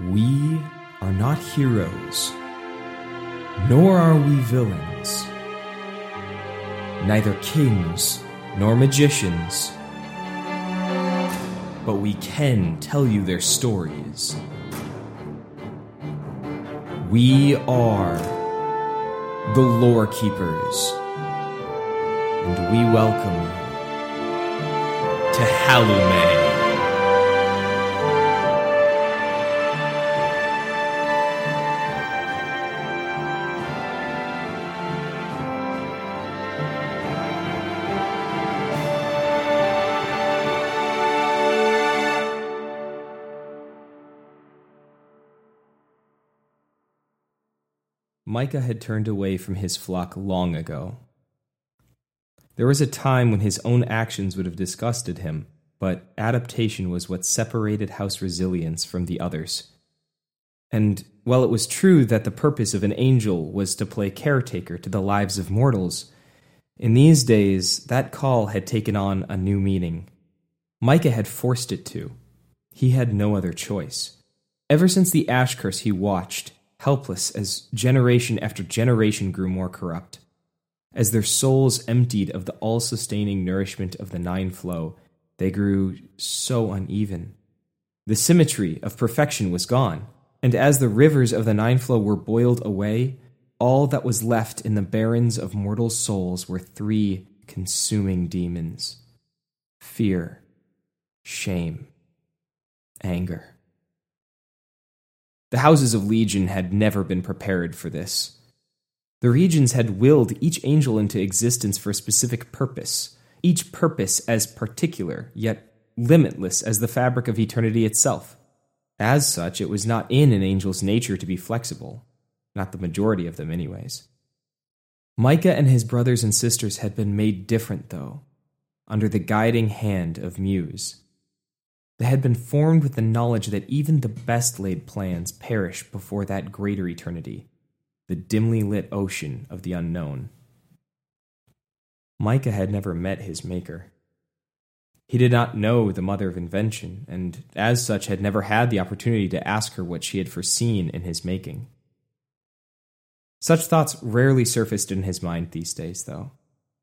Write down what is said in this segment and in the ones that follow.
We are not heroes, nor are we villains, neither kings nor magicians, but we can tell you their stories. We are the Lore Keepers, and we welcome you to Halume. Micah had turned away from his flock long ago. There was a time when his own actions would have disgusted him, but adaptation was what separated House Resilience from the others. And while it was true that the purpose of an angel was to play caretaker to the lives of mortals, in these days that call had taken on a new meaning. Micah had forced it to. He had no other choice. Ever since the ash curse he watched, helpless as generation after generation grew more corrupt. As their souls emptied of the all sustaining nourishment of the Nine Flow, they grew so uneven. The symmetry of perfection was gone, and as the rivers of the Nine Flow were boiled away, all that was left in the barrens of mortal souls were three consuming demons fear, shame, anger. The houses of Legion had never been prepared for this. The regents had willed each angel into existence for a specific purpose, each purpose as particular, yet limitless as the fabric of eternity itself. As such, it was not in an angel's nature to be flexible, not the majority of them, anyways. Micah and his brothers and sisters had been made different, though, under the guiding hand of Muse. They had been formed with the knowledge that even the best laid plans perish before that greater eternity, the dimly lit ocean of the unknown. Micah had never met his maker. He did not know the mother of invention, and as such had never had the opportunity to ask her what she had foreseen in his making. Such thoughts rarely surfaced in his mind these days, though.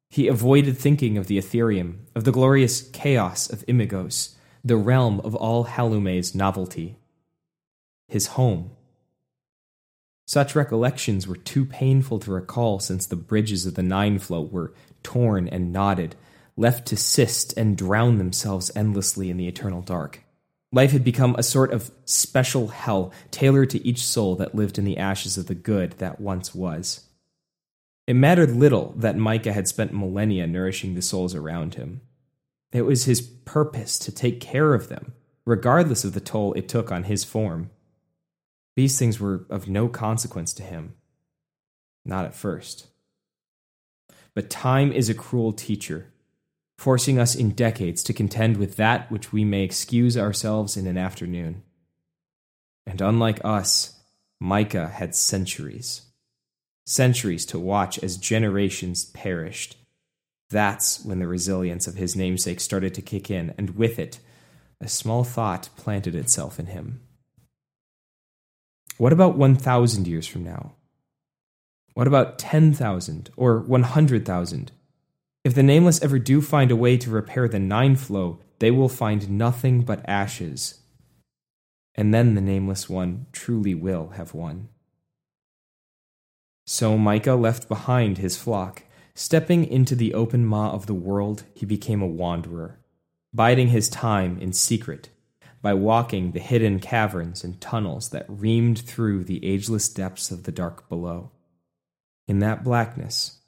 He avoided thinking of the Ethereum, of the glorious chaos of Imagos, the realm of all Halume's novelty, his home. Such recollections were too painful to recall since the bridges of the Nine Flow were torn and knotted, left to cyst and drown themselves endlessly in the eternal dark. Life had become a sort of special hell tailored to each soul that lived in the ashes of the good that once was. It mattered little that Micah had spent millennia nourishing the souls around him. It was his purpose to take care of them, regardless of the toll it took on his form. These things were of no consequence to him. Not at first. But time is a cruel teacher, forcing us in decades to contend with that which we may excuse ourselves in an afternoon. And unlike us, Micah had centuries. Centuries to watch as generations perished that's when the resilience of his namesake started to kick in, and with it, a small thought planted itself in him. What about 1,000 years from now? What about 10,000 or 100,000? If the Nameless ever do find a way to repair the Nine Flow, they will find nothing but ashes. And then the Nameless One truly will have won. So Micah left behind his flock Stepping into the open maw of the world, he became a wanderer, biding his time in secret by walking the hidden caverns and tunnels that reamed through the ageless depths of the dark below. In that blackness,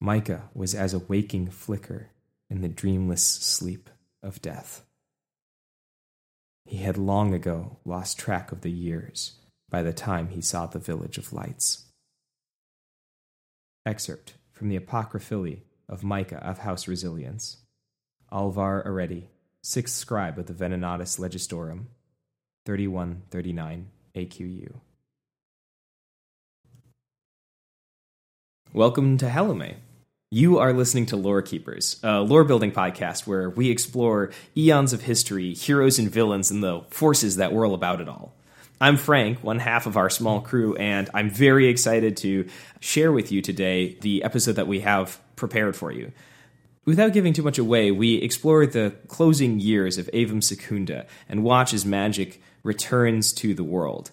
Micah was as a waking flicker in the dreamless sleep of death. He had long ago lost track of the years by the time he saw the Village of Lights. Excerpt from the Apocryphally of Micah of House Resilience. Alvar Areti, sixth scribe of the Venenatis Legistorum, 3139 AQU. Welcome to Halume. You are listening to Lore Keepers, a lore building podcast where we explore eons of history, heroes and villains, and the forces that whirl about it all. I'm Frank, one half of our small crew, and I'm very excited to share with you today the episode that we have prepared for you. Without giving too much away, we explore the closing years of Avum Secunda and watch as magic returns to the world.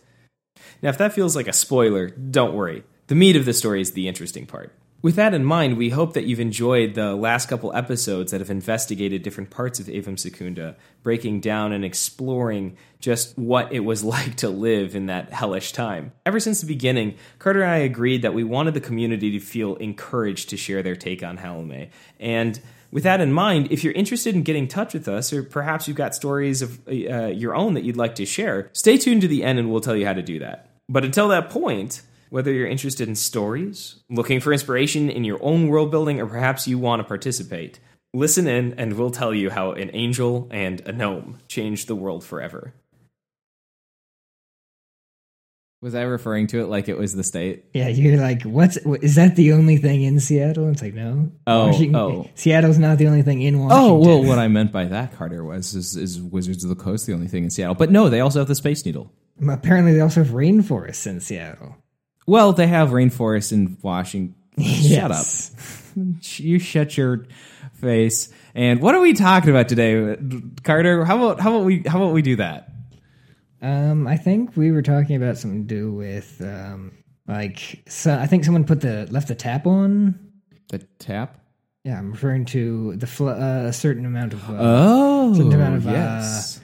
Now, if that feels like a spoiler, don't worry. The meat of the story is the interesting part. With that in mind, we hope that you've enjoyed the last couple episodes that have investigated different parts of Avum Secunda, breaking down and exploring just what it was like to live in that hellish time. Ever since the beginning, Carter and I agreed that we wanted the community to feel encouraged to share their take on Halume. And with that in mind, if you're interested in getting in touch with us, or perhaps you've got stories of uh, your own that you'd like to share, stay tuned to the end and we'll tell you how to do that. But until that point, whether you're interested in stories, looking for inspiration in your own world building, or perhaps you want to participate, listen in and we'll tell you how an angel and a gnome changed the world forever. Was I referring to it like it was the state? Yeah, you're like, what's is that the only thing in Seattle? It's like, no. Oh, Washington- oh. Seattle's not the only thing in Washington. Oh well, what I meant by that, Carter, was is, is Wizards of the Coast the only thing in Seattle? But no, they also have the Space Needle. Apparently, they also have rainforests in Seattle. Well, they have rainforests in Washington. Shut up. You shut your face. And what are we talking about today, Carter? How about how about we how about we do that? Um, I think we were talking about something to do with um, like so. I think someone put the left the tap on. The tap. Yeah, I'm referring to the fl- uh, a certain amount of uh, Oh, Certain amount of, yes.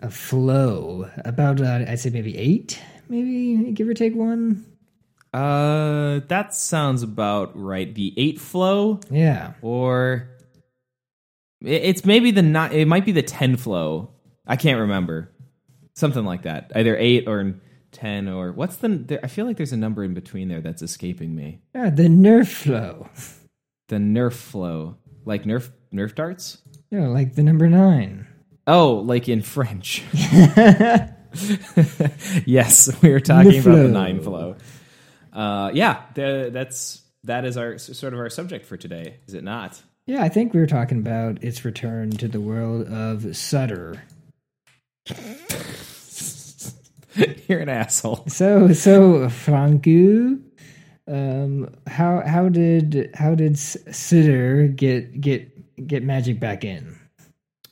of flow. About uh, I'd say maybe eight, maybe give or take one. Uh, that sounds about right. The eight flow, Yeah, or it's maybe the not. It might be the ten flow. I can't remember. Something like that. Either eight or ten or what's the? There, I feel like there's a number in between there that's escaping me. ah, the nerf flow. The nerf flow, like nerf nerf darts. Yeah, like the number nine. Oh, like in French. yes, we were talking about the nine flow. Uh, yeah, the, that's that is our sort of our subject for today, is it not? Yeah, I think we were talking about its return to the world of Sutter. You're an asshole. So, so Franku, um, how how did how did Sutter get get get magic back in?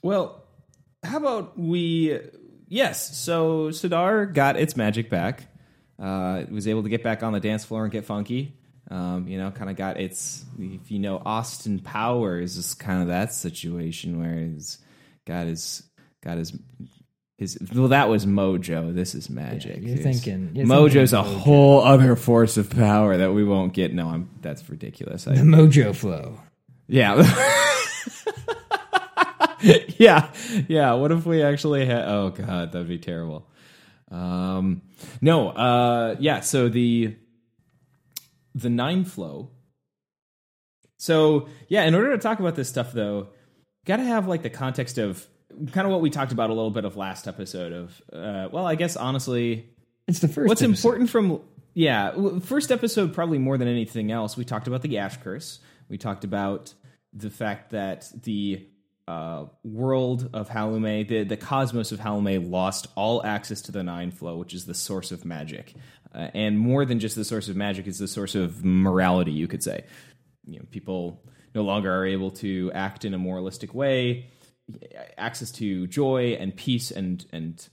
Well, how about we? Yes, so Sidar got its magic back. Uh, was able to get back on the dance floor and get funky. Um, you know, kind of got its. If you know, Austin Powers is kind of that situation where he's got his got his his. Well, that was Mojo. This is magic. you're It's- thinking- you're Mojo's thinking a Mojo. whole other force of power that we won't get. No, I'm. That's ridiculous. I, The Mojo flow. yeah. yeah. Yeah. What if we actually had oh god, that'd be terrible. Um no, uh yeah, so the the nine flow. So yeah, in order to talk about this stuff though, gotta have like the context of kind of what we talked about a little bit of last episode of uh well, I guess honestly It's the first. What's episode. important from yeah, first episode probably more than anything else, we talked about the Ash Curse. We talked about the fact that the uh, world of Halume, the the cosmos of Halume, lost all access to the Nine Flow, which is the source of magic, uh, and more than just the source of magic, is the source of morality. You could say, you know, people no longer are able to act in a moralistic way. Access to joy and peace and and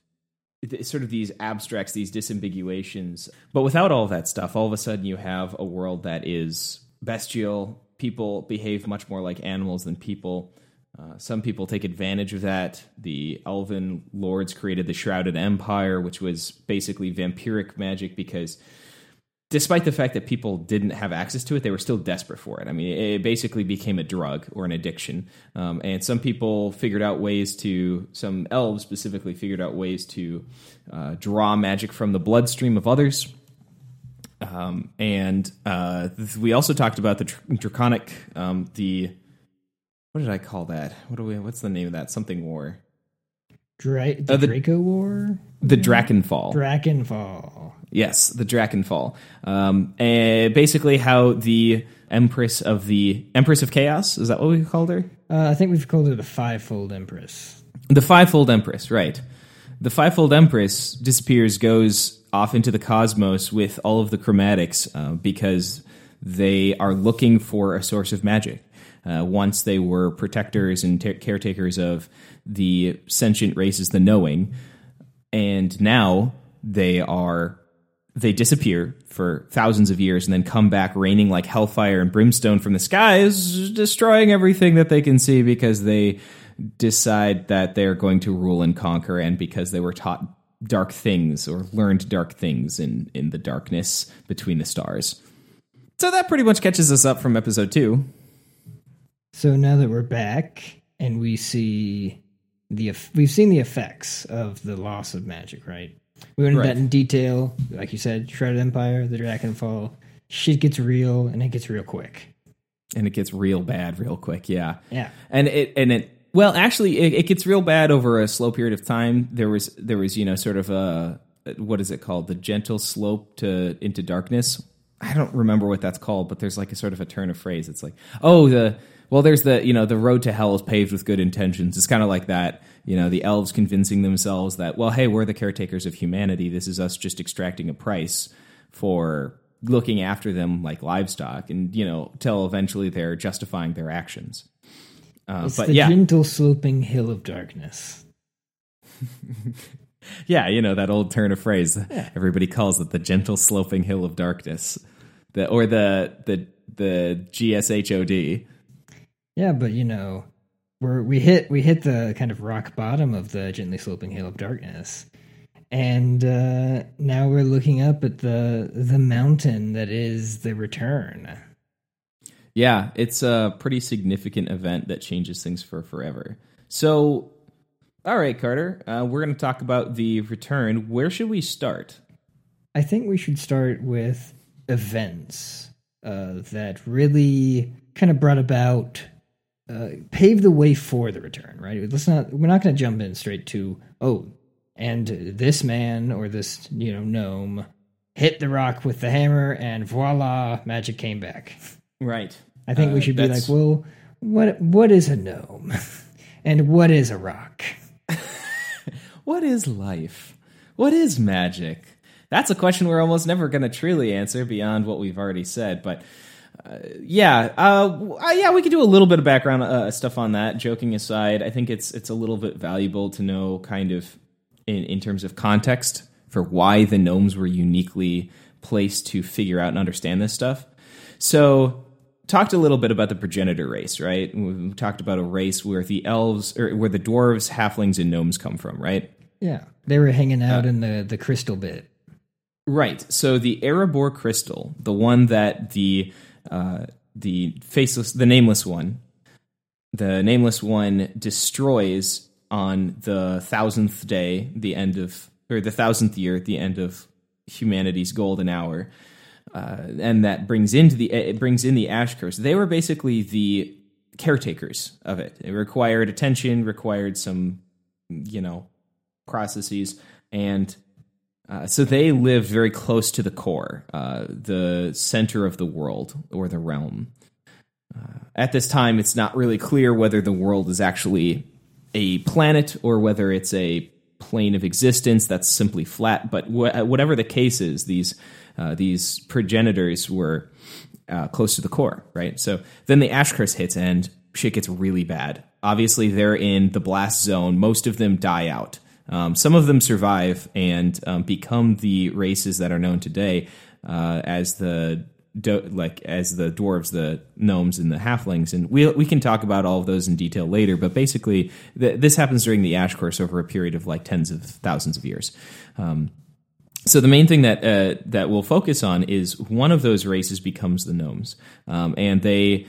sort of these abstracts, these disambiguations. But without all that stuff, all of a sudden you have a world that is bestial. People behave much more like animals than people. Uh, some people take advantage of that. The elven lords created the Shrouded Empire, which was basically vampiric magic because despite the fact that people didn't have access to it, they were still desperate for it. I mean, it basically became a drug or an addiction. Um, and some people figured out ways to, some elves specifically figured out ways to uh, draw magic from the bloodstream of others. Um, and uh, we also talked about the dr- draconic, um, the what did I call that? What do we? What's the name of that? Something war. Dra- the, Uh, the- Draco War, The Drakenfall. Drakenfall. Yes, the Drakenfall. Um, and basically, how the Empress of the Empress of Chaos is that what we called her? Uh, I think we've called her the fivefold empress. The Fivefold Empress, right? the Fivefold Empress disappears, goes off into the cosmos with all of the chromatics uh, because they are looking for a source of magic. Uh, once they were protectors and ta caretakers of the sentient races, the knowing, and now they are they disappear for thousands of years and then come back raining like hellfire and brimstone from the skies, destroying everything that they can see because they decide that they're going to rule and conquer and because they were taught dark things or learned dark things in in the darkness between the stars. So that pretty much catches us up from episode 2. So now that we're back and we see the we've seen the effects of the loss of magic, right? We went into Right. that in detail, like you said, Shrouded Empire, the Dragonfall. Shit gets real, and it gets real quick. And it gets real bad real quick, yeah. Yeah, and it and it well actually it, it gets real bad over a slow period of time there was there was you know sort of a what is it called the gentle slope to into darkness i don't remember what that's called but there's like a sort of a turn of phrase it's like oh the well there's the you know the road to hell is paved with good intentions it's kind of like that you know the elves convincing themselves that well hey we're the caretakers of humanity this is us just extracting a price for looking after them like livestock and you know till eventually they're justifying their actions uh, it's but the yeah, gentle sloping hill of darkness. yeah, you know that old turn of phrase. Everybody calls it the gentle sloping hill of darkness, the or the the the GSHOD. Yeah, but you know, we're we hit we hit the kind of rock bottom of the gently sloping hill of darkness, and uh, now we're looking up at the the mountain that is the return. Yeah, it's a pretty significant event that changes things for forever. So, all right, Carter, uh, we're going to talk about the return. Where should we start? I think we should start with events uh, that really kind of brought about, uh, paved the way for the return. Right? Let's not. We're not going to jump in straight to oh, and this man or this you know gnome hit the rock with the hammer, and voila, magic came back. Right. I think we Uh, should be like, well, what what is a gnome, and what is a rock? What is life? What is magic? That's a question we're almost never going to truly answer beyond what we've already said. But uh, yeah, uh, uh, yeah, we could do a little bit of background uh, stuff on that. Joking aside, I think it's it's a little bit valuable to know, kind of, in in terms of context for why the gnomes were uniquely placed to figure out and understand this stuff. So talked a little bit about the progenitor race, right? We talked about a race where the elves or where the dwarves, halflings, and gnomes come from, right? Yeah, they were hanging out in the the crystal bit. Right. So the Erebor crystal, the one that the uh, the faceless, the nameless one, the nameless one destroys on the thousandth day, the end of or the thousandth year, the end of humanity's golden hour, uh, and that brings into the it brings in the ash curse. They were basically the caretakers of it. It required attention, required some, you know, processes, and uh, so they live very close to the core, uh, the center of the world or the realm. Uh, at this time, it's not really clear whether the world is actually a planet or whether it's a plane of existence that's simply flat. But wh- whatever the case is, these uh, these progenitors were uh, close to the core, right? So then the ash curse hits and shit gets really bad. Obviously, they're in the blast zone. Most of them die out. Um, some of them survive and um, become the races that are known today uh, as the like as the dwarves, the gnomes, and the halflings. And we we can talk about all of those in detail later. But basically, th- this happens during the Ash Curse over a period of like tens of thousands of years. Um, so the main thing that uh, that we'll focus on is one of those races becomes the gnomes, um, and they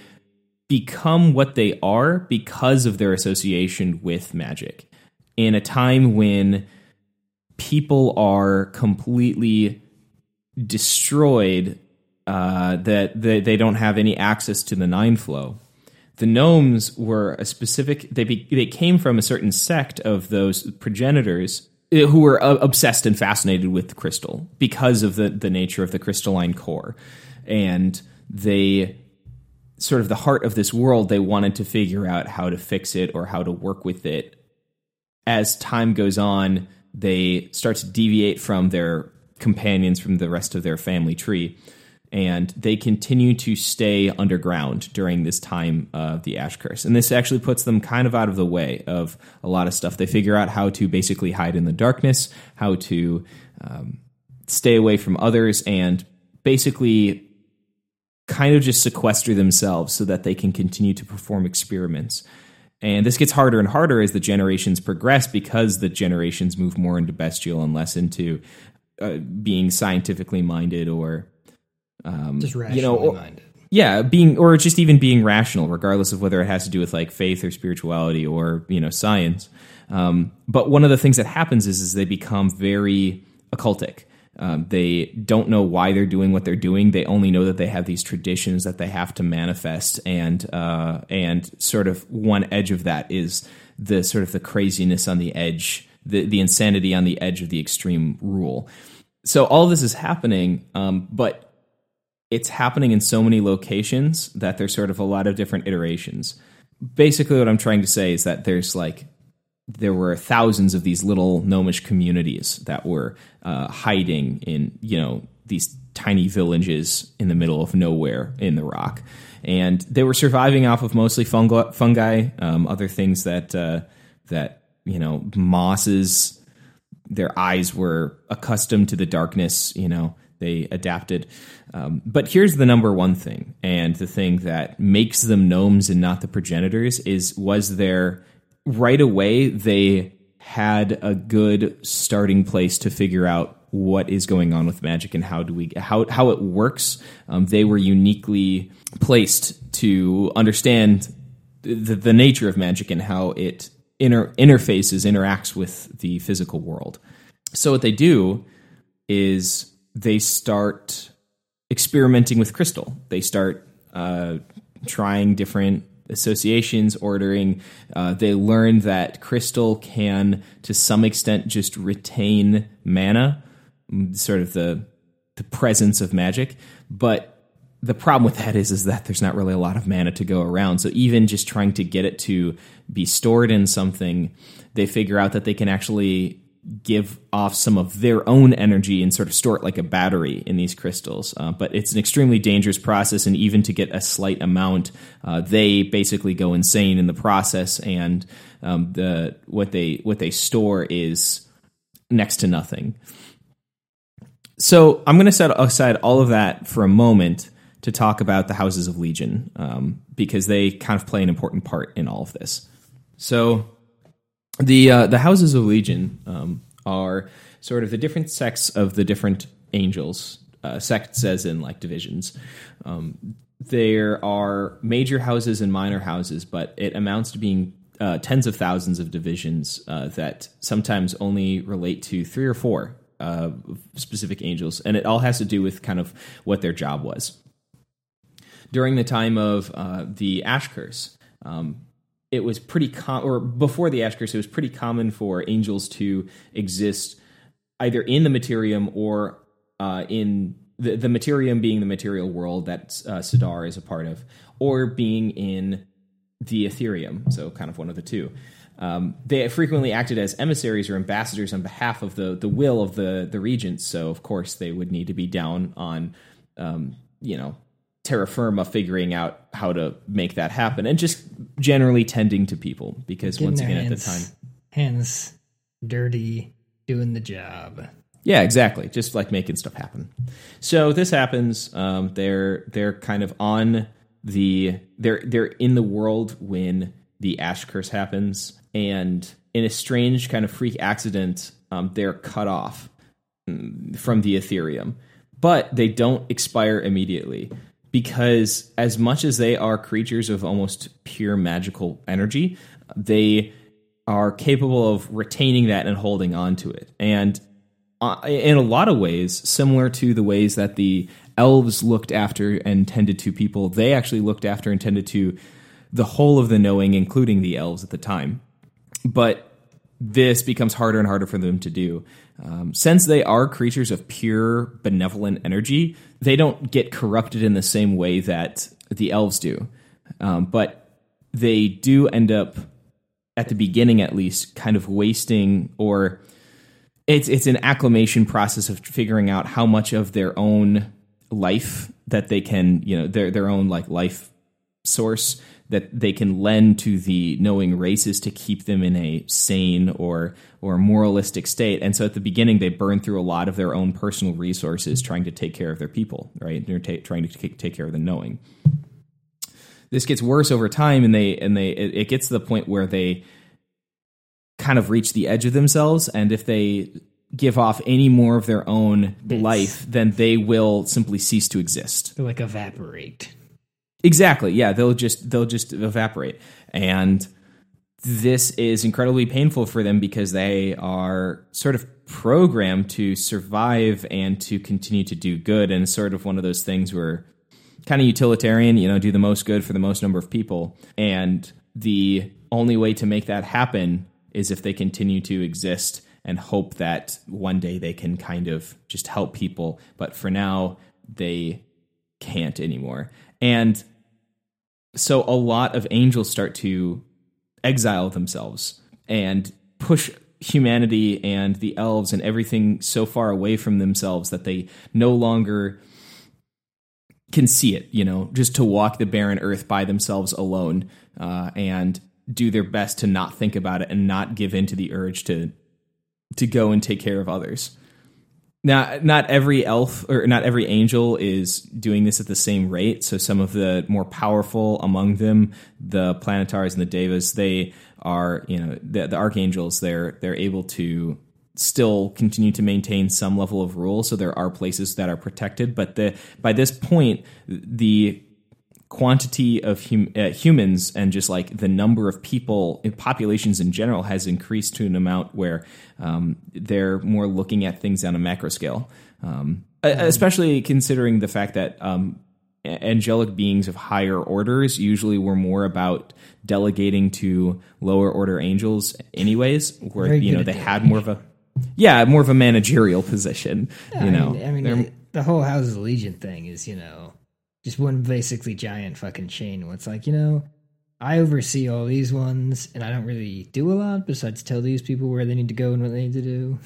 become what they are because of their association with magic in a time when people are completely destroyed uh, that they, they don't have any access to the nine flow. The gnomes were a specific they be, they came from a certain sect of those progenitors uh, who were uh, obsessed and fascinated with the crystal because of the the nature of the crystalline core. And they sort of the heart of this world they wanted to figure out how to fix it or how to work with it as time goes on they start to deviate from their companions from the rest of their family tree and they continue to stay underground during this time of the ash curse. And this actually puts them kind of out of the way of a lot of stuff. They figure out how to basically hide in the darkness how to um, stay away from others and basically kind of just sequester themselves so that they can continue to perform experiments and this gets harder and harder as the generations progress because the generations move more into bestial and less into uh, being scientifically minded or um, just rationally you know, or, minded. Yeah, being or just even being rational, regardless of whether it has to do with like faith or spirituality or you know science. Um, but one of the things that happens is is they become very occultic. Um, they don't know why they're doing what they're doing. They only know that they have these traditions that they have to manifest, and uh, and sort of one edge of that is the sort of the craziness on the edge, the the insanity on the edge of the extreme rule. So all this is happening, um, but it's happening in so many locations that there's sort of a lot of different iterations. Basically, what I'm trying to say is that there's like there were thousands of these little gnomish communities that were uh, hiding in you know these tiny villages in the middle of nowhere in the rock, and they were surviving off of mostly fungi, fungi um, other things that uh, that you know mosses. Their eyes were accustomed to the darkness, you know. They adapted. Um, but here's the number one thing, and the thing that makes them gnomes and not the progenitors is was their right away they had a good starting place to figure out what is going on with magic and how do we how how it works. Um, they were uniquely placed to understand the, the nature of magic and how it inter- interfaces interacts with the physical world. So what they do is they start experimenting with crystal. They start uh, trying different associations ordering uh, they learned that crystal can to some extent just retain mana sort of the the presence of magic. But the problem with that is is that there's not really a lot of mana to go around. So even just trying to get it to be stored in something they figure out that they can actually give off some of their own energy and sort of store it like a battery in these crystals. Uh, but it's an extremely dangerous process, and even to get a slight amount, uh, they basically go insane in the process. And um, the what they what they store is next to nothing. So I'm going to set aside all of that for a moment to talk about the houses of Legion um, because they kind of play an important part in all of this. So the uh, the houses of legion um, are sort of the different sects of the different angels. Uh, sects as in like divisions. Um, there are major houses and minor houses, but it amounts to being uh, tens of thousands of divisions uh, that sometimes only relate to three or four uh, specific angels, and it all has to do with kind of what their job was. During the time of uh, the Ash Curse, um, it was pretty com- or before the Ash Curse, it was pretty common for angels to exist either in the materium or uh, in the, the materium being the material world that uh, Sidar is a part of, or being in the Ethereum, so kind of one of the two. Um, they frequently acted as emissaries or ambassadors on behalf of the the will of the the regents. So of course they would need to be down on, um, you know, terra firma figuring out how to make that happen and just generally tending to people because Getting once again hands, at the time hands dirty doing the job. Yeah exactly. Just like making stuff happen. So this happens um, they're they're kind of on the they're they're in the world when the ash curse happens and in a strange kind of freak accident um, they're cut off mm, from the ethereum. But they don't expire immediately because as much as they are creatures of almost pure magical energy, they are capable of retaining that and holding on to it. And uh, in a lot of ways, similar to the ways that the elves looked after and tended to people, they actually looked after and tended to the whole of the knowing, including the elves at the time. But this becomes harder and harder for them to do. Um, since they are creatures of pure benevolent energy, they don't get corrupted in the same way that the elves do. Um, but they do end up, at the beginning at least, kind of wasting or it's it's an acclimation process of figuring out how much of their own life that they can you know their their own like life source that they can lend to the knowing races to keep them in a sane or or moralistic state. And so at the beginning, they burn through a lot of their own personal resources trying to take care of their people, right? They're ta- trying to take, take care of the knowing. This gets worse over time, and they and they it, it gets to the point where they kind of reach the edge of themselves, and if they give off any more of their own Bits. life, then they will simply cease to exist. They like evaporate. Exactly. Yeah, they'll just they'll just evaporate. And this is incredibly painful for them because they are sort of programmed to survive and to continue to do good and sort of one of those things where kind of utilitarian, you know, do the most good for the most number of people. And the only way to make that happen is if they continue to exist and hope that one day they can kind of just help people. But for now, they can't anymore. And so a lot of angels start to exile themselves and push humanity and the elves and everything so far away from themselves that they no longer can see it you know just to walk the barren earth by themselves alone uh, and do their best to not think about it and not give in to the urge to to go and take care of others now, not every elf or not every angel is doing this at the same rate. So some of the more powerful among them, the planetars and the devas, they are, you know, the, the archangels. They're they're able to still continue to maintain some level of rule. So there are places that are protected, but the by this point, the quantity of hum, uh, humans and just like the number of people populations in general has increased to an amount where um, they're more looking at things on a macro scale. Um, especially considering the fact that um, angelic beings of higher orders usually were more about delegating to lower order angels anyways where Very you know they had more of a yeah more of a managerial position you know. I mean, I mean the whole House of Legion thing is, you know, just one basically giant fucking chain. Where it's like, you know, I oversee all these ones, and I don't really do a lot besides tell these people where they need to go and what they need to do.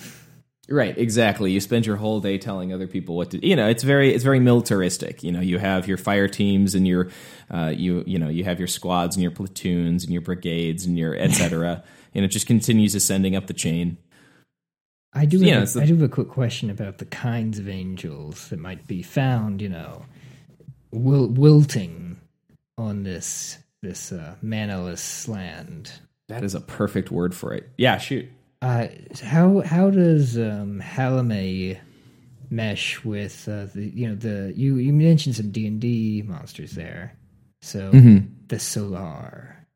Right, exactly. You spend your whole day telling other people what to. You know, it's very it's very militaristic. You know, you have your fire teams and your uh, you you know you have your squads and your platoons and your brigades and your etc. and it just continues ascending up the chain. I do. Yeah, have, a, the- I do have a quick question about the kinds of angels that might be found. You know, wil- wilting on this this uh, manaless land. That is a perfect word for it. Yeah, shoot. Uh, how how does um, Halume mesh with uh, the you know the you you mentioned some D and D monsters there, so the Solar.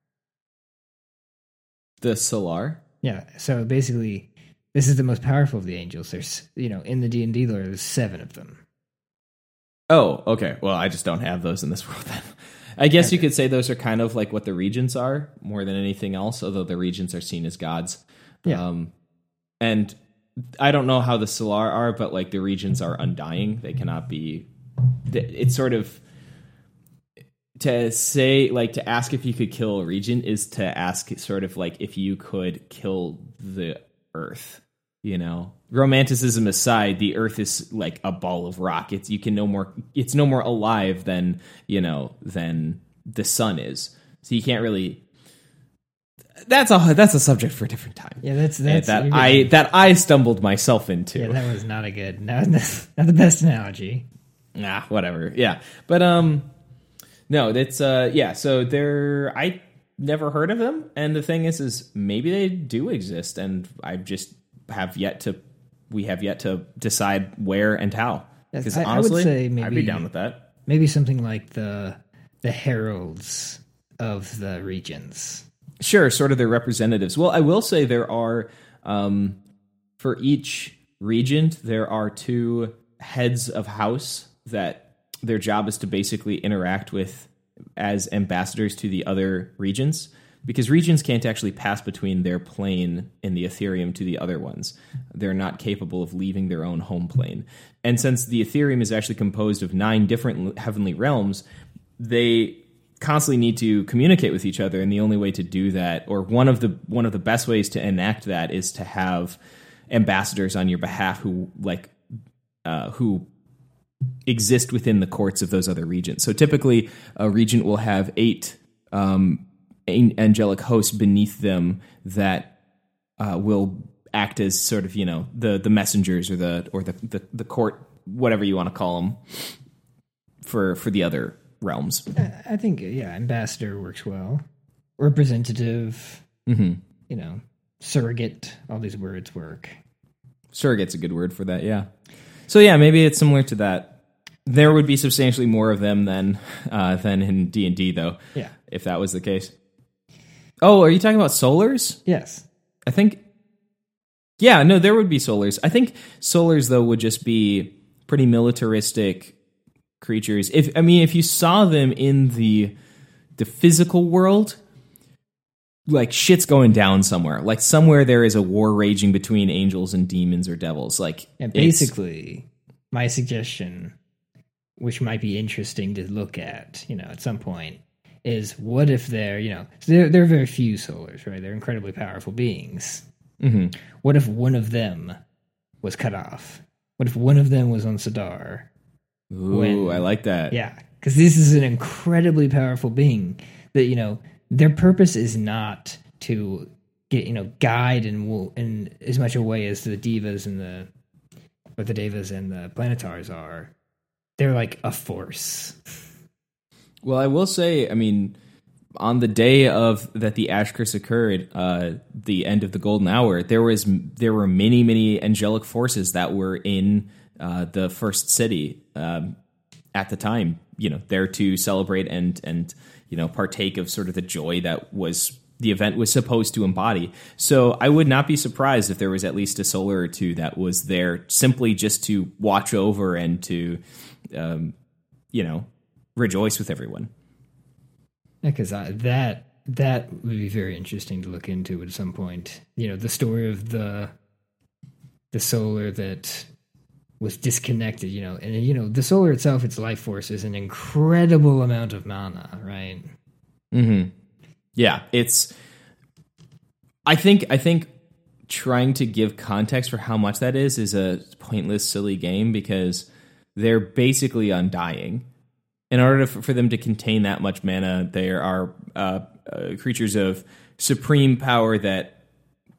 The Solar. Yeah, so basically, this is the most powerful of the angels. There's you know in the D and D lore, there's seven of them. Oh, okay. Well, I just don't have those in this world. Then I guess you could say those are kind of like what the regents are more than anything else. Although the regents are seen as gods. Yeah. Um, and I don't know how the Solar are, but like the regents are undying. They cannot be. It's sort of to say like to ask if you could kill a regent is to ask sort of like if you could kill the Earth. You know, romanticism aside, the Earth is like a ball of rock. It's you can no more. It's no more alive than you know than the sun is. So you can't really. That's a that's a subject for a different time. Yeah, that's Uh, that's that I getting- that I stumbled myself into. yeah that was not a good not, not the best analogy. Nah, whatever. Yeah, but um, no, that's uh, yeah. So they're I never heard of them, and the thing is, is maybe they do exist, and I just have yet to. We have yet to decide where and how. Because I- I would honestly, say I'd be down with that. Maybe something like the the heralds of the regents. Sure, sort of their representatives. Well, I will say there are um, for each regent there are two heads of house that their job is to basically interact with as ambassadors to the other regents because regents can't actually pass between their plane in the Ethereum to the other ones. They're not capable of leaving their own home plane. And since the Ethereum is actually composed of nine different heavenly realms, they constantly need to communicate with each other and the only way to do that or one of the one of the best ways to enact that is to have ambassadors on your behalf who like uh, who exist within the courts of those other regents. So typically, a regent will have eight um, angelic hosts beneath them that uh, will act as sort of you know the the messengers or the or the the, the court whatever you want to call them for for the other realms. I think yeah, ambassador works well. Representative, mm-hmm. you know, surrogate. All these words work. Surrogate's a good word for that. Yeah. So yeah, maybe it's similar to that. There would be substantially more of them than uh, than in D and D, though. Yeah, if that was the case. Oh, are you talking about solars? Yes. I think. Yeah, no, there would be solars. I think solars though would just be pretty militaristic creatures. If I mean, if you saw them in the the physical world, like shit's going down somewhere. Like somewhere there is a war raging between angels and demons or devils. Like yeah, basically, my suggestion, which might be interesting to look at, you know, at some point, is what if they're, you know, there there are very few solars, right? They're incredibly powerful beings. Mm-hmm. What if one of them was cut off? What if one of them was on Sadar? Ooh, when, I like that. Yeah, because this is an incredibly powerful being that you know their purpose is not to get you know guide and in as much a way as the divas and the or the devas and the planetars are. They're like a force. Well, I will say, I mean, on the day of that the Ash Curse occurred, uh, the end of the Golden Hour, there was there were many many angelic forces that were in uh, the first city um, at the time. You know, there to celebrate and and you know partake of sort of the joy that was the event was supposed to embody. So I would not be surprised if there was at least a solar or two that was there simply just to watch over and to, um, you know, rejoice with everyone. Because that that would be very interesting to look into at some point. You know, the story of the the solar that was disconnected. You know, and you know the solar itself, its life force is an incredible amount of mana, right? Hmm. Yeah, it's. I think I think trying to give context for how much that is is a pointless, silly game because they're basically undying in order to, for them to contain that much mana, there are uh, uh, creatures of supreme power that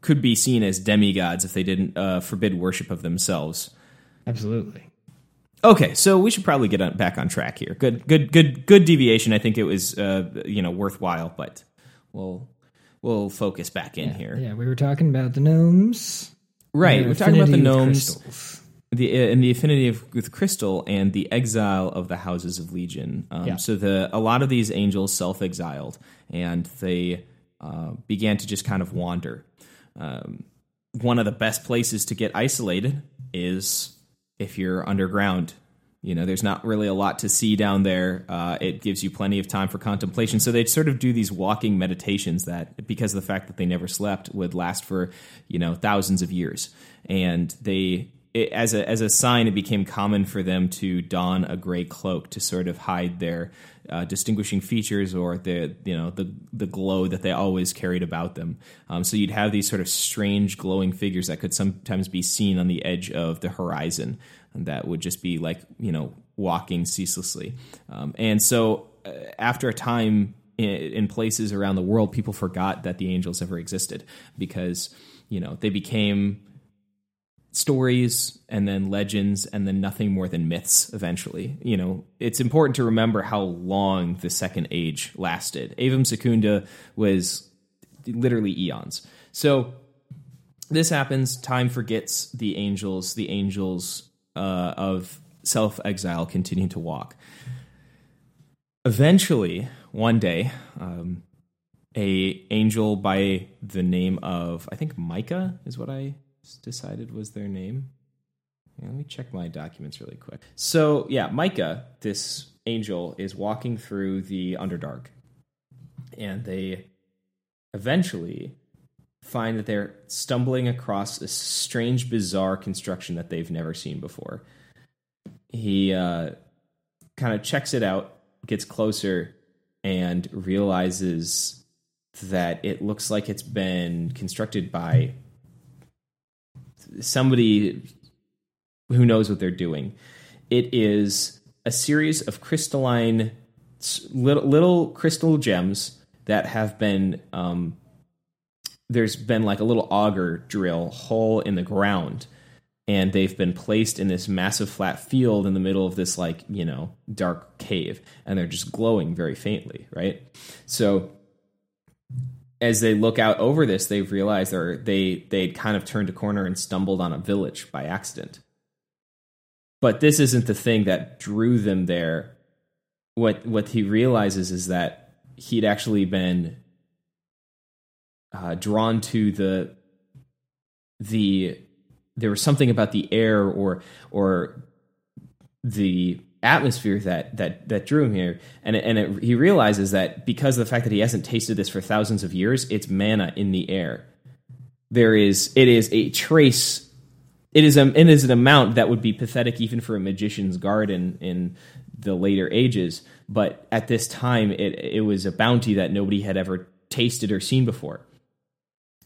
could be seen as demigods if they didn't uh, forbid worship of themselves. Absolutely. Okay, so we should probably get on, back on track here. Good, good, good, good deviation. I think it was uh, you know worthwhile, but we'll we'll focus back in yeah, here. Yeah, we were talking about the gnomes. Right, we're talking about the gnomes. Crystals the in the affinity of, with crystal and the exile of the houses of legion. Um, yeah. So the a lot of these angels self exiled and they uh, began to just kind of wander. Um, one of the best places to get isolated is if you're underground. You know, there's not really a lot to see down there. Uh, it gives you plenty of time for contemplation. So they'd sort of do these walking meditations that, because of the fact that they never slept, would last for you know thousands of years. And they it, as a as a sign, it became common for them to don a gray cloak to sort of hide their uh, distinguishing features or the you know the the glow that they always carried about them. Um, so you'd have these sort of strange glowing figures that could sometimes be seen on the edge of the horizon, that would just be like you know walking ceaselessly. Um, and so uh, after a time in, in places around the world, people forgot that the angels ever existed because you know they became stories and then legends and then nothing more than myths eventually. You know, it's important to remember how long the second age lasted. Avum Secunda was literally eons. So this happens, time forgets the angels, the angels uh, of self exile continue to walk. Eventually, one day, um, a angel by the name of I think Micah is what I decided was their name. Let me check my documents really quick. So, yeah, Micah, this angel, is walking through the Underdark. And they eventually find that they're stumbling across a strange, bizarre construction that they've never seen before. He uh, kind of checks it out, gets closer, and realizes that it looks like it's been constructed by somebody who knows what they're doing. It is a series of crystalline, little, little crystal gems that have been. Um, there's been like a little auger drill hole in the ground and they've been placed in this massive flat field in the middle of this like you know dark cave and they're just glowing very faintly right so as they look out over this they've realized they're they they'd kind of turned a corner and stumbled on a village by accident. But this isn't the thing that drew them there. What what he realizes is that he'd actually been uh, drawn to the the there was something about the air or or the atmosphere that that that drew him here. And and it, he realizes that because of the fact that he hasn't tasted this for thousands of years it's mana in the air. There is it is a trace it is a, it is an amount that would be pathetic even for a magician's garden in the later ages. But at this time it it was a bounty that nobody had ever tasted or seen before.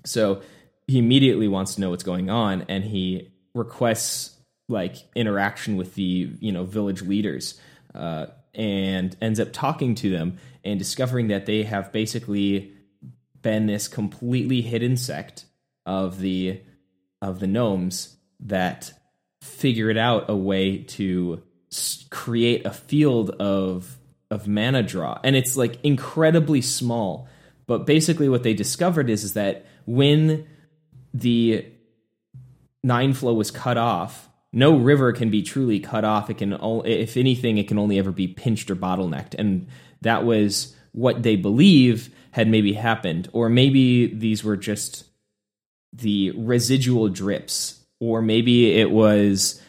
So he immediately wants to know what's going on and he requests like interaction with the you know village leaders uh, and ends up talking to them and discovering that they have basically been this completely hidden sect of the of the gnomes that figured out a way to create a field of of mana draw. And it's like incredibly small. But basically what they discovered is is that when the nine flow was cut off, no river can be truly cut off. It can, if anything, it can only ever be pinched or bottlenecked, and that was what they believe had maybe happened, or maybe these were just the residual drips, or maybe it was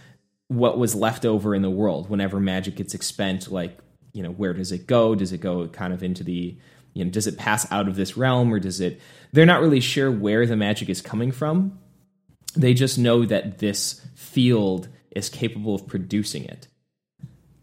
what was left over in the world whenever magic gets expent. Like, you know, where does it go? Does it go kind of into the you know, does it pass out of this realm or does it? They're not really sure where the magic is coming from. They just know that this field is capable of producing it.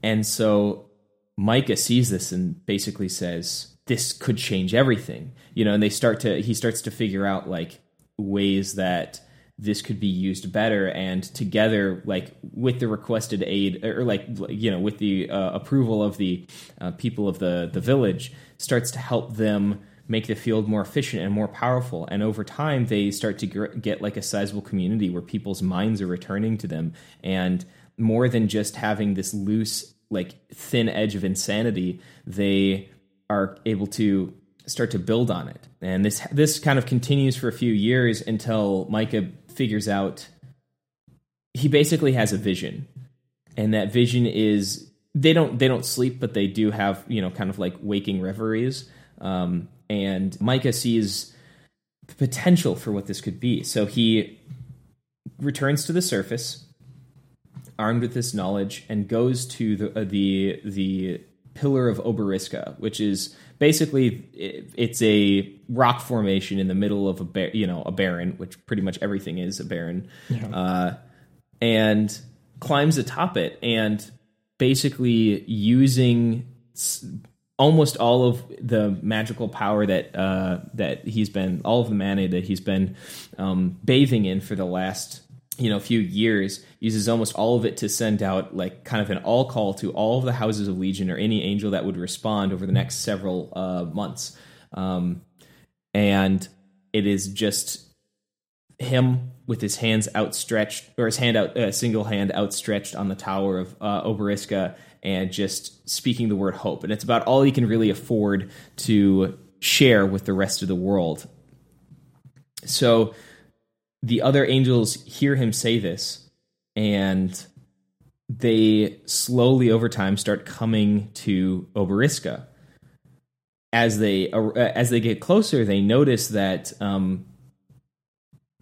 And so Micah sees this and basically says, this could change everything. You know, and they start to, he starts to figure out like ways that this could be used better and together like with the requested aid or like you know with the uh, approval of the uh, people of the the village starts to help them make the field more efficient and more powerful. And over time they start to get like a sizable community where people's minds are returning to them. And more than just having this loose like thin edge of insanity they are able to start to build on it. And this this kind of continues for a few years until Micah figures out he basically has a vision. And that vision is they don't they don't sleep but they do have you know kind of like waking reveries. Um, and micah sees the potential for what this could be so he returns to the surface armed with this knowledge and goes to the uh, the the pillar of oberiska which is basically it's a rock formation in the middle of a bar- you know a barren, which pretty much everything is a barren, yeah. uh, and climbs atop it and basically using almost all of the magical power that uh, that he's been all of the mana that he's been um, bathing in for the last you know few years uses almost all of it to send out like kind of an all call to all of the houses of legion or any angel that would respond over the next several uh, months. Um, and it is just him with his hands outstretched or his hand out a uh, single hand outstretched on the tower of uh, oberiska and just speaking the word hope and it's about all he can really afford to share with the rest of the world so the other angels hear him say this and they slowly over time start coming to Oberiska. As they as they get closer, they notice that um,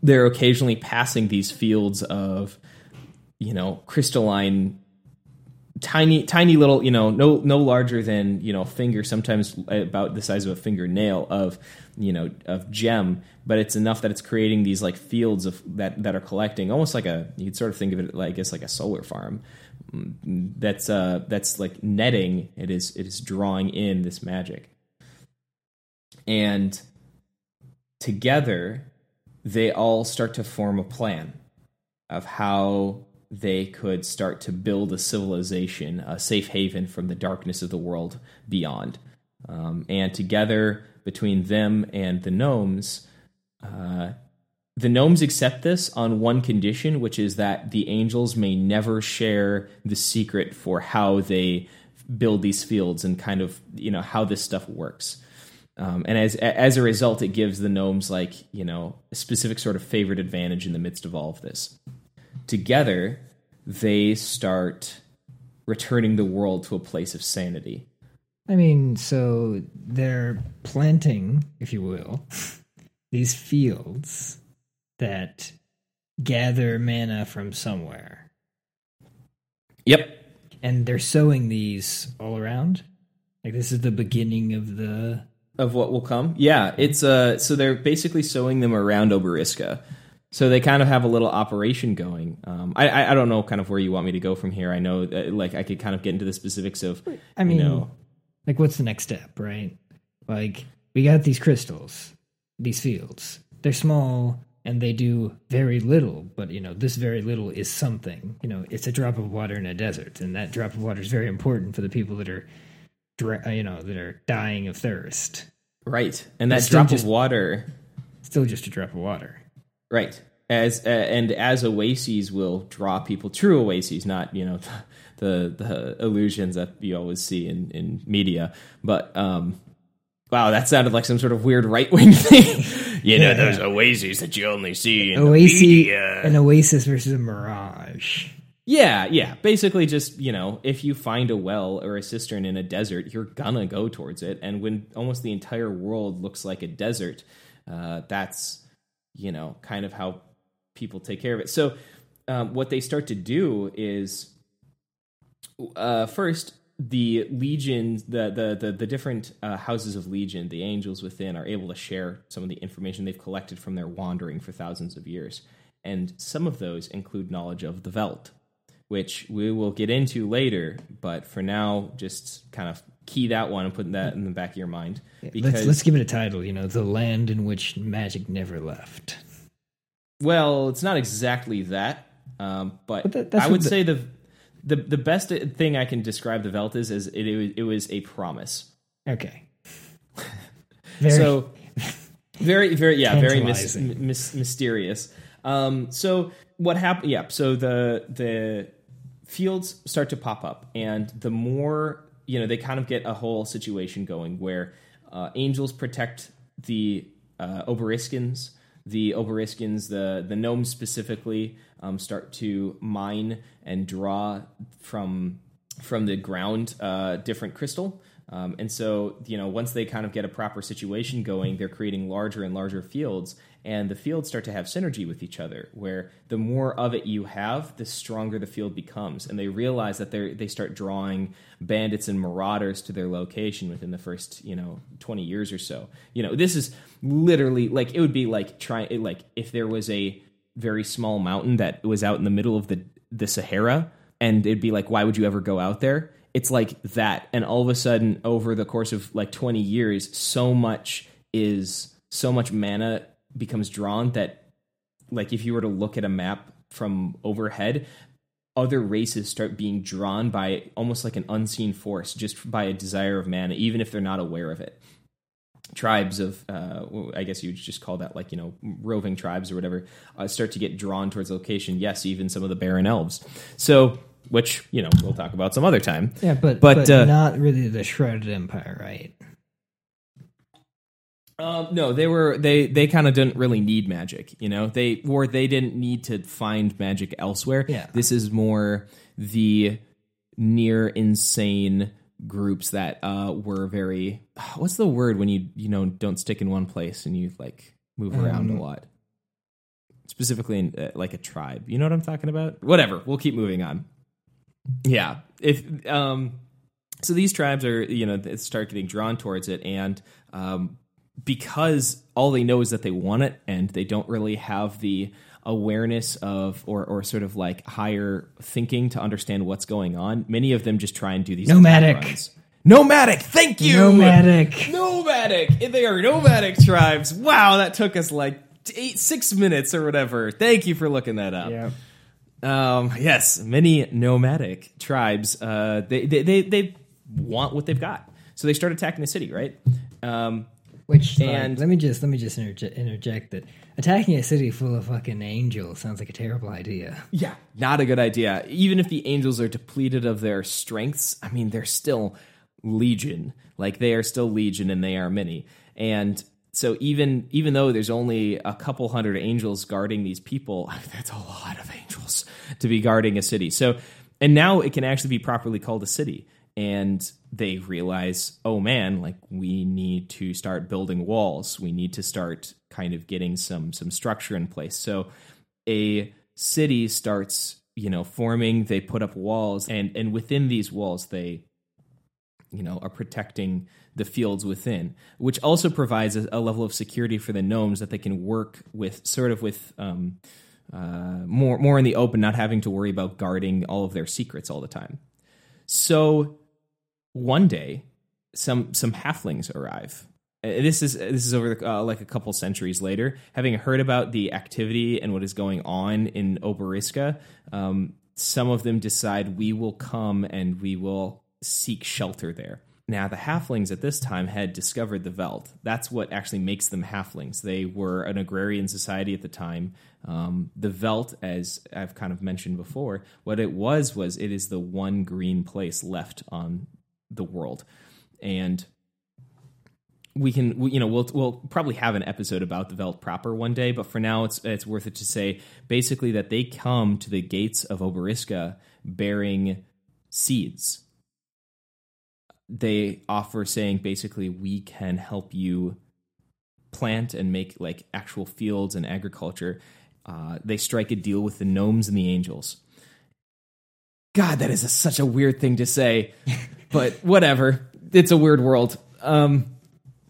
they're occasionally passing these fields of you know crystalline tiny tiny little you know no no larger than you know finger sometimes about the size of a fingernail of you know of gem but it's enough that it's creating these like fields of that that are collecting almost like a you could sort of think of it like I guess like a solar farm. That's uh that's like netting. It is it is drawing in this magic. And together they all start to form a plan of how they could start to build a civilization, a safe haven from the darkness of the world beyond. Um, and together, between them and the gnomes, uh, the gnomes accept this on one condition, which is that the angels may never share the secret for how they build these fields and kind of you know how this stuff works. Um, and as as a result, it gives the gnomes like you know a specific sort of favored advantage in the midst of all of this. Together, they start returning the world to a place of sanity. I mean, so they're planting, if you will, these fields that gather mana from somewhere. Yep. And they're sowing these all around. Like this is the beginning of the Of what will come. Yeah, it's uh so they're basically sowing them around Oberiska. So they kind of have a little operation going. Um, I, I don't know kind of where you want me to go from here. I know that, like I could kind of get into the specifics of I mean you know like what's the next step, right? Like we got these crystals, these fields. They're small and they do very little, but you know, this very little is something. You know, it's a drop of water in a desert, and that drop of water is very important for the people that are uh, you know, that are dying of thirst. right, and that drop just- of water Still just a drop of water. Right. As uh, and as oases will draw people, true oases, not you know the the illusions that you always see in in media. But um, wow, that sounded like some sort of weird right wing thing. you know, Yeah. those oases that you only see in Oasis, the media. an oasis versus a mirage. Yeah, yeah. Basically, just you know, if you find a well or a cistern in a desert, you're gonna go towards it. And when almost the entire world looks like a desert, uh, that's you know kind of how people take care of it. So, um, what they start to do is uh, first the legions, the the the, the different uh, houses of legion, the angels within, are able to share some of the information they've collected from their wandering for thousands of years, and some of those include knowledge of the Velt, which we will get into later. But for now, just kind of key that one and put that in the back of your mind because Let's let's give it a title. You know, the land in which magic never left. Well, it's not exactly that, um, but, But that- I would the- say the the the best thing I can describe the Velt is is it, it, was, it was a promise. Okay. Very, so very very yeah very mis- mis- mysterious. Um, so what happened? Yeah, so the the fields start to pop up, and the more you know, they kind of get a whole situation going where uh, angels protect the uh, Oberiskins. The Oberiskins, the the gnomes specifically, um, start to mine and draw from from the ground uh, different crystal. Um, and so, you know, once they kind of get a proper situation going, they're creating larger and larger fields, and the fields start to have synergy with each other. Where the more of it you have, the stronger the field becomes, and they realize that they they start drawing bandits and marauders to their location within the first, you know, twenty years or so. You know, this is literally like it would be like trying like if there was a very small mountain that was out in the middle of the the Sahara, and it'd be like, why would you ever go out there? It's like that, and all of a sudden, over the course of like twenty years, so much is so much mana becomes drawn that, like, if you were to look at a map from overhead, other races start being drawn by almost like an unseen force, just by a desire of mana, even if they're not aware of it. Tribes of uh, i guess you would just call that like you know roving tribes or whatever uh, start to get drawn towards location. Yes even some of the barren elves. So which you know we'll talk about some other time. Yeah, but but, but, uh, not really the shrouded empire, right? Um, no, they were they they kind of didn't really need magic, you know. They or they didn't need to find magic elsewhere. Yeah. This is more the near insane groups that uh were very what's the word when you you know don't stick in one place and you like move around a Um, lot. Specifically in uh, like a tribe. You know what I'm talking about? Whatever. We'll keep moving on. Yeah. If um so these tribes are you know they start getting drawn towards it and um because all they know is that they want it and they don't really have the awareness of or or sort of like higher thinking to understand what's going on many of them just try and do these Nomadic. nomadic thank you Nomadic. nomadic they are nomadic tribes wow that took us like eight six minutes or whatever thank you for looking that up Yeah. Um, yes, many nomadic tribes. Uh, they, they they they want what they've got, so they start attacking the city. Right. Um, Which like, And- let me just let me just interject, interject that attacking a city full of fucking angels sounds like a terrible idea. Yeah, not a good idea. Even if the angels are depleted of their strengths, I mean, they're still legion. Like they are still legion, and they are many. And so even even though there's only a couple hundred angels guarding these people, that's a lot of angels to be guarding a city. So and now it can actually be properly called a city. And they realize, oh man, like we need to start building walls. We need to start kind of getting some some structure in place. So a city starts you know forming they put up walls and and within these walls they you know are protecting the fields within which also provides a, a level of security for the gnomes that they can work with sort of with um uh, more more in the open not having to worry about guarding all of their secrets all the time so one day some some halflings arrive uh, this is this is over uh, like a couple centuries later. Having heard about the activity and what is going on in Oberiska, um, some of them decide we will come and we will seek shelter there. Now, the halflings at this time had discovered the Veld. That's what actually makes them halflings. They were an agrarian society at the time. Um, the Veld, as I've kind of mentioned before, what it was was it is the one green place left on the world, and we can we, you know we'll we'll probably have an episode about the Veld proper one day, but for now it's it's worth it to say basically that they come to the gates of Oberiska bearing seeds. They offer saying basically we can help you plant and make like actual fields and agriculture. Uh, they strike a deal with the gnomes and the angels. God, that is a, such a weird thing to say, but whatever. It's a weird world. Um,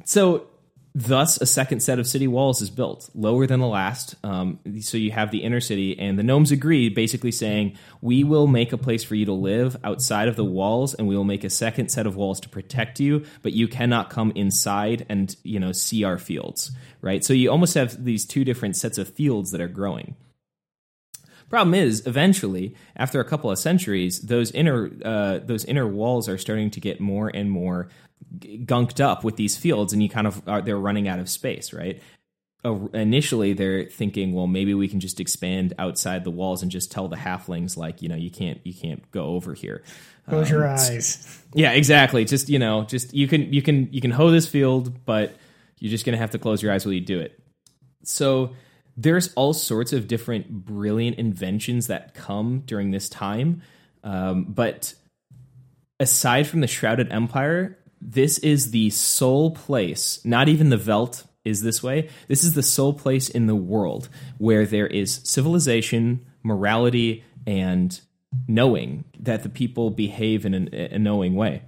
so, thus, a second set of city walls is built, lower than the last. Um, so, you have the inner city, and the gnomes agree, basically saying, We will make a place for you to live outside of the walls, and we will make a second set of walls to protect you, but you cannot come inside and, you know, see our fields, right? So, you almost have these two different sets of fields that are growing. Problem is, eventually, after a couple of centuries, those inner uh, those inner walls are starting to get more and more gunked up with these fields, and you kind of are, they're running out of space, right? Uh, initially, they're thinking, well, maybe we can just expand outside the walls and just tell the halflings, like, you know, you can't you can't go over here. Close your eyes. Yeah, exactly. Just you know, just you can you can you can hoe this field, but you're just gonna have to close your eyes while you do it. So there's all sorts of different brilliant inventions that come during this time, um, but aside from the Shrouded Empire, this is the sole place. Not even the Velt is this way. This is the sole place in the world where there is civilization, morality, and knowing that the people behave in an, a knowing way.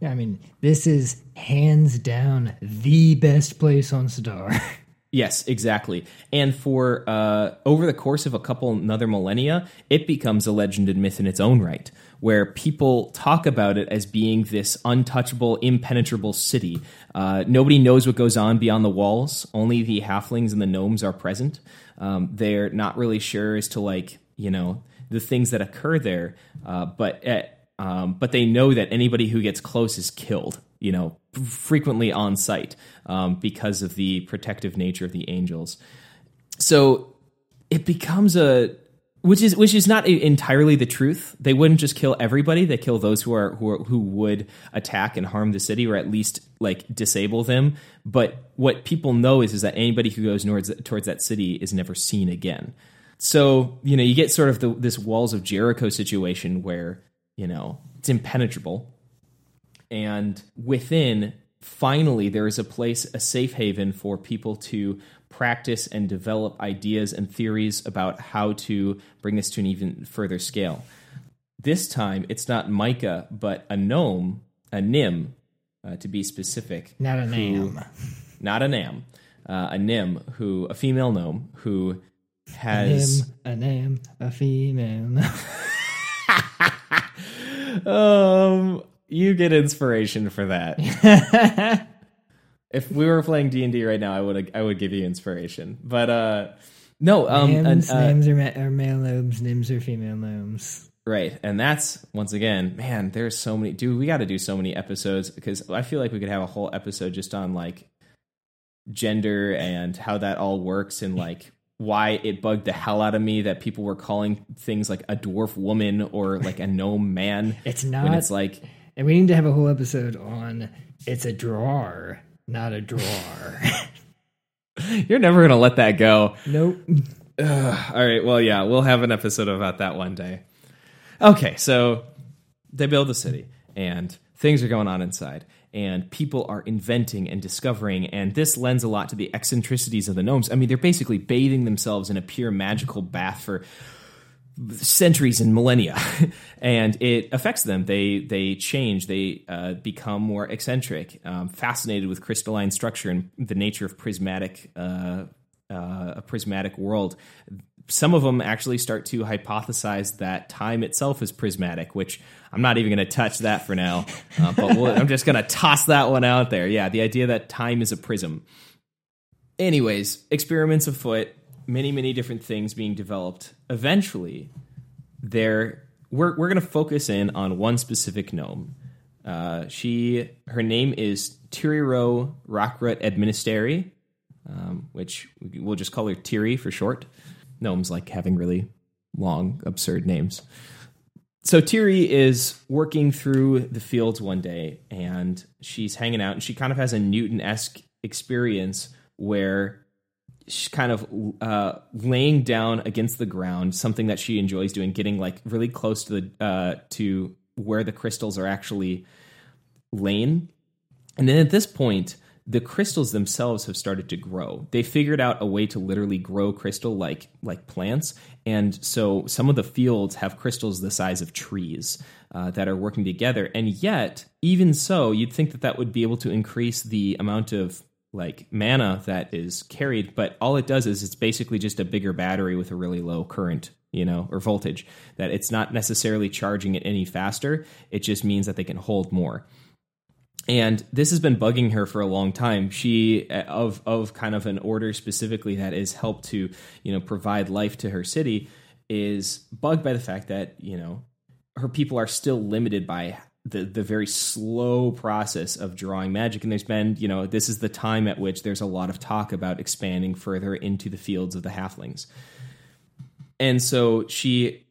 Yeah, I mean, this is hands down the best place on Star. Yes, exactly. And for uh, over the course of a couple another millennia, it becomes a legend and myth in its own right, where people talk about it as being this untouchable, impenetrable city. Uh, nobody knows what goes on beyond the walls. Only the halflings and the gnomes are present. Um, they're not really sure as to like you know the things that occur there, uh, but at, um, but they know that anybody who gets close is killed. You know, frequently on sight um, because of the protective nature of the angels. So it becomes a which is which is not entirely the truth. They wouldn't just kill everybody; they kill those who are who are, who would attack and harm the city, or at least like disable them. But what people know is is that anybody who goes towards towards that city is never seen again. So you know you get sort of the, this walls of Jericho situation where you know it's impenetrable, and within finally there is a place a safe haven for people to practice and develop ideas and theories about how to bring this to an even further scale this time it's not micah but a gnome a nim uh, to be specific Not a name. not a nam uh, a nim who a female gnome who has a name, a female. um you get inspiration for that if we were playing d&d right now i would i would give you inspiration but uh No, um, and, Names, uh, names are, ma- are male gnomes, names are female gnomes. Right. And that's once again, man, there's so many dude, we gotta do so many episodes because I feel like we could have a whole episode just on like gender and how that all works and like why it bugged the hell out of me that people were calling things like a dwarf woman or like a gnome man. It's when not, it's like and we need to have a whole episode on it's a drawer, not a drawer. you're never gonna let that go. nope. Ugh. all right, well yeah, we'll have an episode about that one day. Okay, so they build the city and things are going on inside and people are inventing and discovering and this lends a lot to the eccentricities of the gnomes i mean they're basically bathing themselves in a pure magical bath for centuries and millennia and it affects them. They they change. They uh, become more eccentric. Um, fascinated with crystalline structure and the nature of prismatic uh, uh, a prismatic world. Some of them actually start to hypothesize that time itself is prismatic which i'm not even going to touch that for now uh, but we'll, i'm just going to toss that one out there. Yeah the idea that time is a prism. Anyways experiments afoot many many different things being developed eventually there we're, we're going to focus in on one specific gnome uh, she her name is Tiriro Rockrut Administeri, um, which we'll just call her Tiri for short. Gnomes like having really long, absurd names. So Tiri is working through the fields one day and she's hanging out and she kind of has a Newton esque experience where kind of uh, laying down against the ground, something that she enjoys doing, getting like really close to the uh, to where the crystals are actually laying. And then at this point, the crystals themselves have started to grow. They figured out a way to literally grow crystal like like plants, and so some of the fields have crystals the size of trees uh, that are working together. And yet, even so, you'd think that that would be able to increase the amount of like mana that is carried, but all it does is it's basically just a bigger battery with a really low current, you know, or voltage. That it's not necessarily charging it any faster. It just means that they can hold more and this has been bugging her for a long time she uh, of of kind of an order specifically that is helped to you know provide life to her city is bugged by the fact that you know her people are still limited by the the very slow process of drawing magic. And there's been you know this is the time at which there's a lot of talk about expanding further into the fields of the halflings. And so she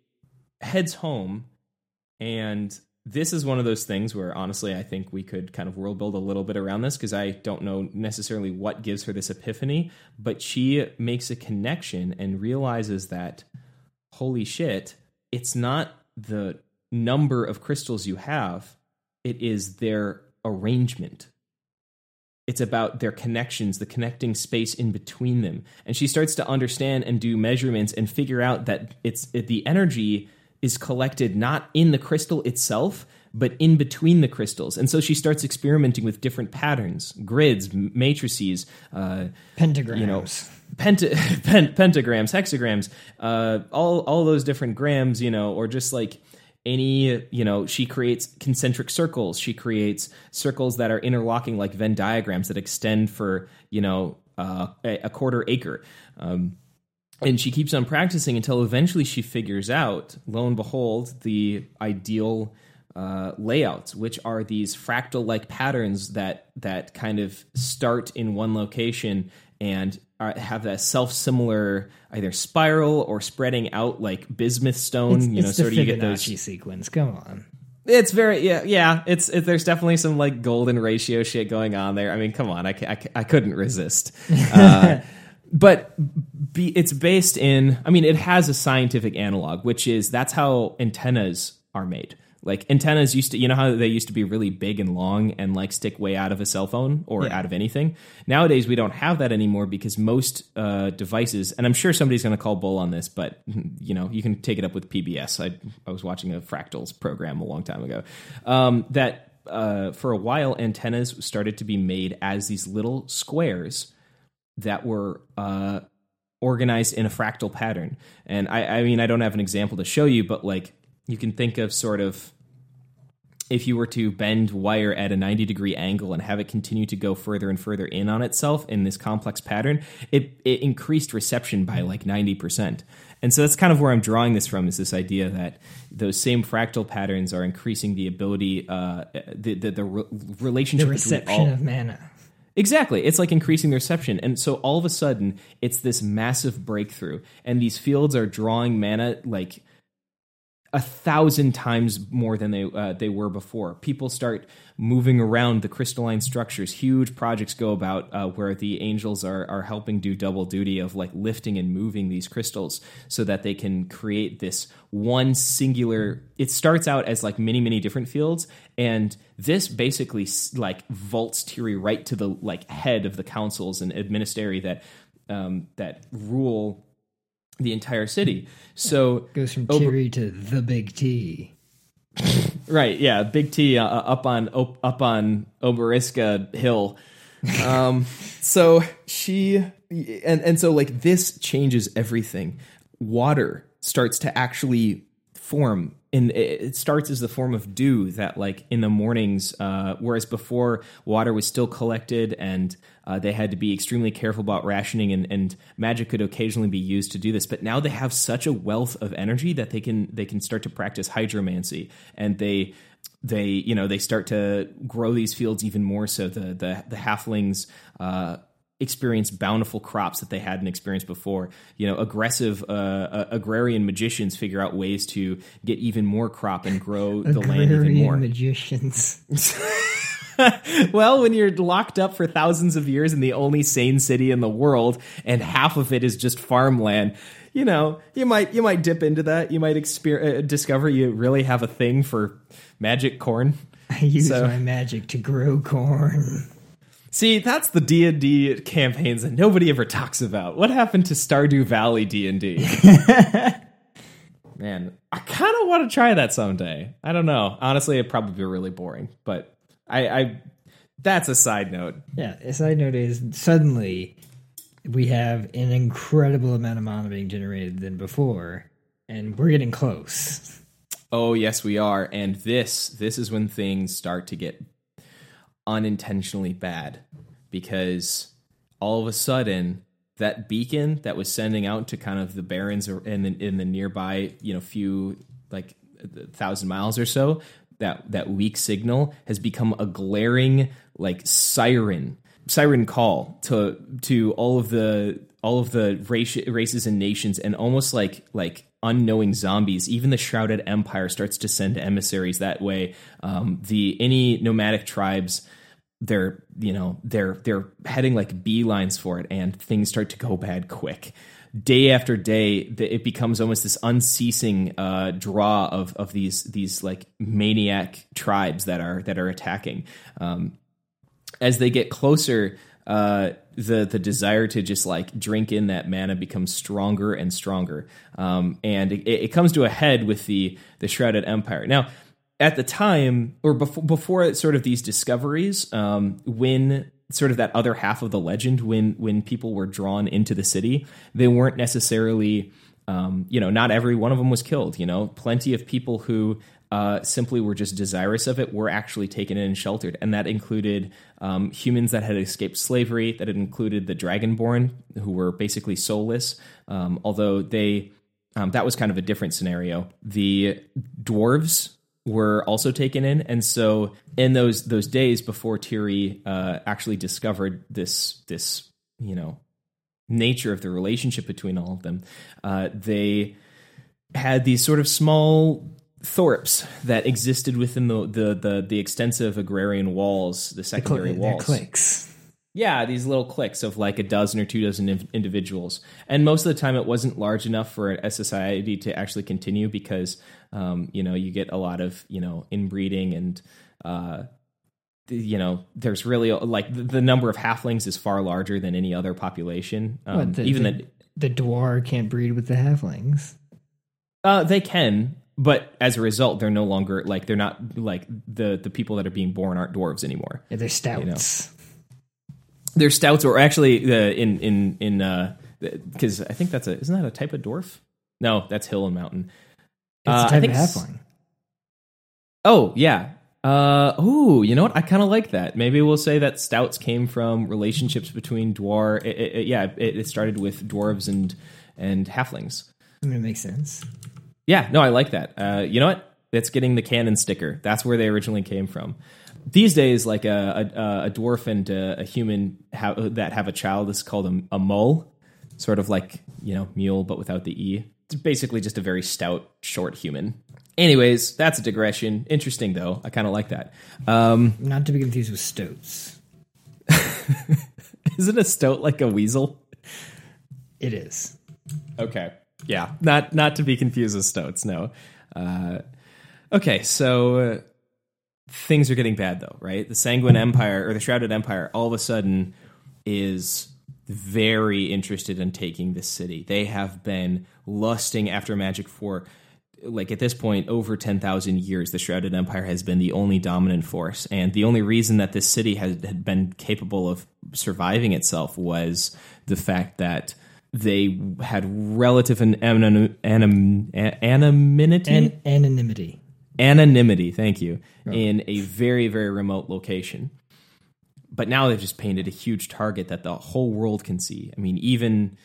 heads home and this is one of those things where honestly I think we could kind of world build a little bit around this because I don't know necessarily what gives her this epiphany, but she makes a connection and realizes that holy shit, it's not the number of crystals you have, it is their arrangement. It's about their connections, the connecting space in between them. And she starts to understand and do measurements and figure out that it's it, the energy is collected not in the crystal itself, but in between the crystals. And so she starts experimenting with different patterns, grids, matrices, uh, Pentagrams. you know, penta- pen- pentagrams, hexagrams, uh, all all those different grams, you know, or just like any, you know, she creates concentric circles. She creates circles that are interlocking like Venn diagrams that extend for, you know, uh, a, quarter acre. Um, and she keeps on practicing until eventually she figures out, lo and behold, the ideal uh, layouts, which are these fractal-like patterns that that kind of start in one location and are, have that self-similar either spiral or spreading out like bismuth stone. It's, you know, sort of you get those. Sequence. Come on. It's very yeah yeah. It's it, there's definitely some like golden ratio shit going on there. I mean, come on, I I, I couldn't resist. Uh, but be, it's based in i mean it has a scientific analog which is that's how antennas are made like antennas used to you know how they used to be really big and long and like stick way out of a cell phone or Yeah. out of anything nowadays we don't have that anymore because most uh, devices and i'm sure somebody's going to call bull on this but you know you can take it up with pbs i, I was watching a fractals program a long time ago um, that uh, for a while antennas started to be made as these little squares that were uh, organized in a fractal pattern. And I, I mean, I don't have an example to show you, but like you can think of sort of if you were to bend wire at a 90 degree angle and have it continue to go further and further in on itself in this complex pattern, it, it increased reception by like 90%. And so that's kind of where I'm drawing this from is this idea that those same fractal patterns are increasing the ability, uh, the, the, the re- relationship The reception all, of mana. Exactly. It's like increasing their reception. And so all of a sudden, it's this massive breakthrough. And these fields are drawing mana like a thousand times more than they uh, they were before. People start moving around the crystalline structures. Huge projects go about uh, where the angels are are helping do double duty of like lifting and moving these crystals so that they can create this one singular. It starts out as like many many different fields, and this basically like vaults Tiri right to the like head of the councils and administeri that um, that rule the entire city. So Goes from Tiri to the Big T. Right, yeah, Big T uh, up on op- up on Oberiska Hill. Um, so she and and so like this changes everything. Water starts to actually form and it starts as the form of dew that like in the mornings uh, whereas before water was still collected and uh, they had to be extremely careful about rationing and, and magic could occasionally be used to do this but now they have such a wealth of energy that they can they can start to practice hydromancy and they they you know they start to grow these fields even more so the the, the halflings uh, experience bountiful crops that they hadn't experienced before. You know, aggressive uh, uh, agrarian magicians figure out ways to get even more crop and grow the land even Agrarian more. magicians. well, when you're locked up for thousands of years in the only sane city in the world, and half of it is just farmland, you know, you might you might dip into that. You might exper- uh, discover you really have a thing for magic corn. I use So- my magic to grow corn. See, that's the D and D campaigns that nobody ever talks about. What happened to Stardew Valley D and D? Man, I kind of want to try that someday. I don't know. Honestly, it'd probably be really boring, but I, I that's a side note. Yeah, a side note is suddenly we have an incredible amount of mana being generated than before, and we're getting close. Oh yes, we are, and this this is when things start to get unintentionally bad because all of a sudden that beacon that was sending out to kind of the barrens or in the, in the nearby you know few like thousand miles or so that that weak signal has become a glaring like siren siren call to to all of the all of the race, races and nations and almost like like unknowing zombies. Even the shrouded empire starts to send emissaries that way. Um, the any nomadic tribes they're you know they're they're heading like beelines for it and things start to go bad quick day after day it becomes almost this unceasing uh, draw of of these these like maniac tribes that are that are attacking. Um, as they get closer uh, the the desire to just like drink in that mana becomes stronger and stronger. Um, and it, it comes to a head with the the shrouded empire. Now at the time or before before sort of these discoveries um, when sort of that other half of the legend when when people were drawn into the city they weren't necessarily um, you know not every one of them was killed you know? Plenty of people who uh, simply were just desirous of it were actually taken in and sheltered and that included um, humans that had escaped slavery that had included the dragonborn who were basically soulless um, although they um, that was kind of a different scenario. The dwarves were also taken in, and so in those those days before Tiri uh, actually discovered this this you know nature of the relationship between all of them, uh, they had these sort of small thorps that existed within the the the, the extensive agrarian walls, the secondary Cl- they're walls. clicks. Yeah, these little cliques of like a dozen or two dozen in- individuals, and most of the time it wasn't large enough for a society to actually continue because um, you know you get a lot of you know inbreeding and uh, you know there's really like the, the number of halflings is far larger than any other population. Um, What, the, even the, that the dwarf can't breed with the halflings. uh, they can, but as a result, they're no longer like they're not like the the people that are being born aren't dwarves anymore. Yeah, they're stouts. They're stouts or actually uh, in in in because I think that's a isn't that a type of dwarf? No, that's hill and mountain. It's Uh, a I type think of halfling. Oh yeah, Uh, ooh, you know what? I kind of like that. Maybe we'll say that stouts came from relationships between dwar. It, it, it- yeah, it, it started with dwarves and and halflings. I mean, it makes sense. Yeah, no, I like that. Uh, you know what? That's getting the canon sticker. That's where they originally came from. These days, like a a, a dwarf and a, a human ha- that have a child is called a, a mole, sort of like you know mule but without the e. It's basically just a very stout, short human. Anyways, that's a digression. Interesting though. I kind of like that. Um, Not to be confused with stoats. isn't a stoat like a weasel? It is. Okay. Yeah, not not to be confused with stoats. No. Uh, okay, so uh, things are getting bad though, right? The Sanguine Empire or the Shrouded Empire all of a sudden is very interested in taking this city. They have been lusting after magic for like at this point over 10,000 years the Shrouded Empire has been the only dominant force and the only reason that this city has had been capable of surviving itself was the fact that they had relative an- anon- anon- anonymity And anonymity. Anonymity, thank you, in a very, very remote location. But now they've just painted a huge target that the whole world can see. I mean, even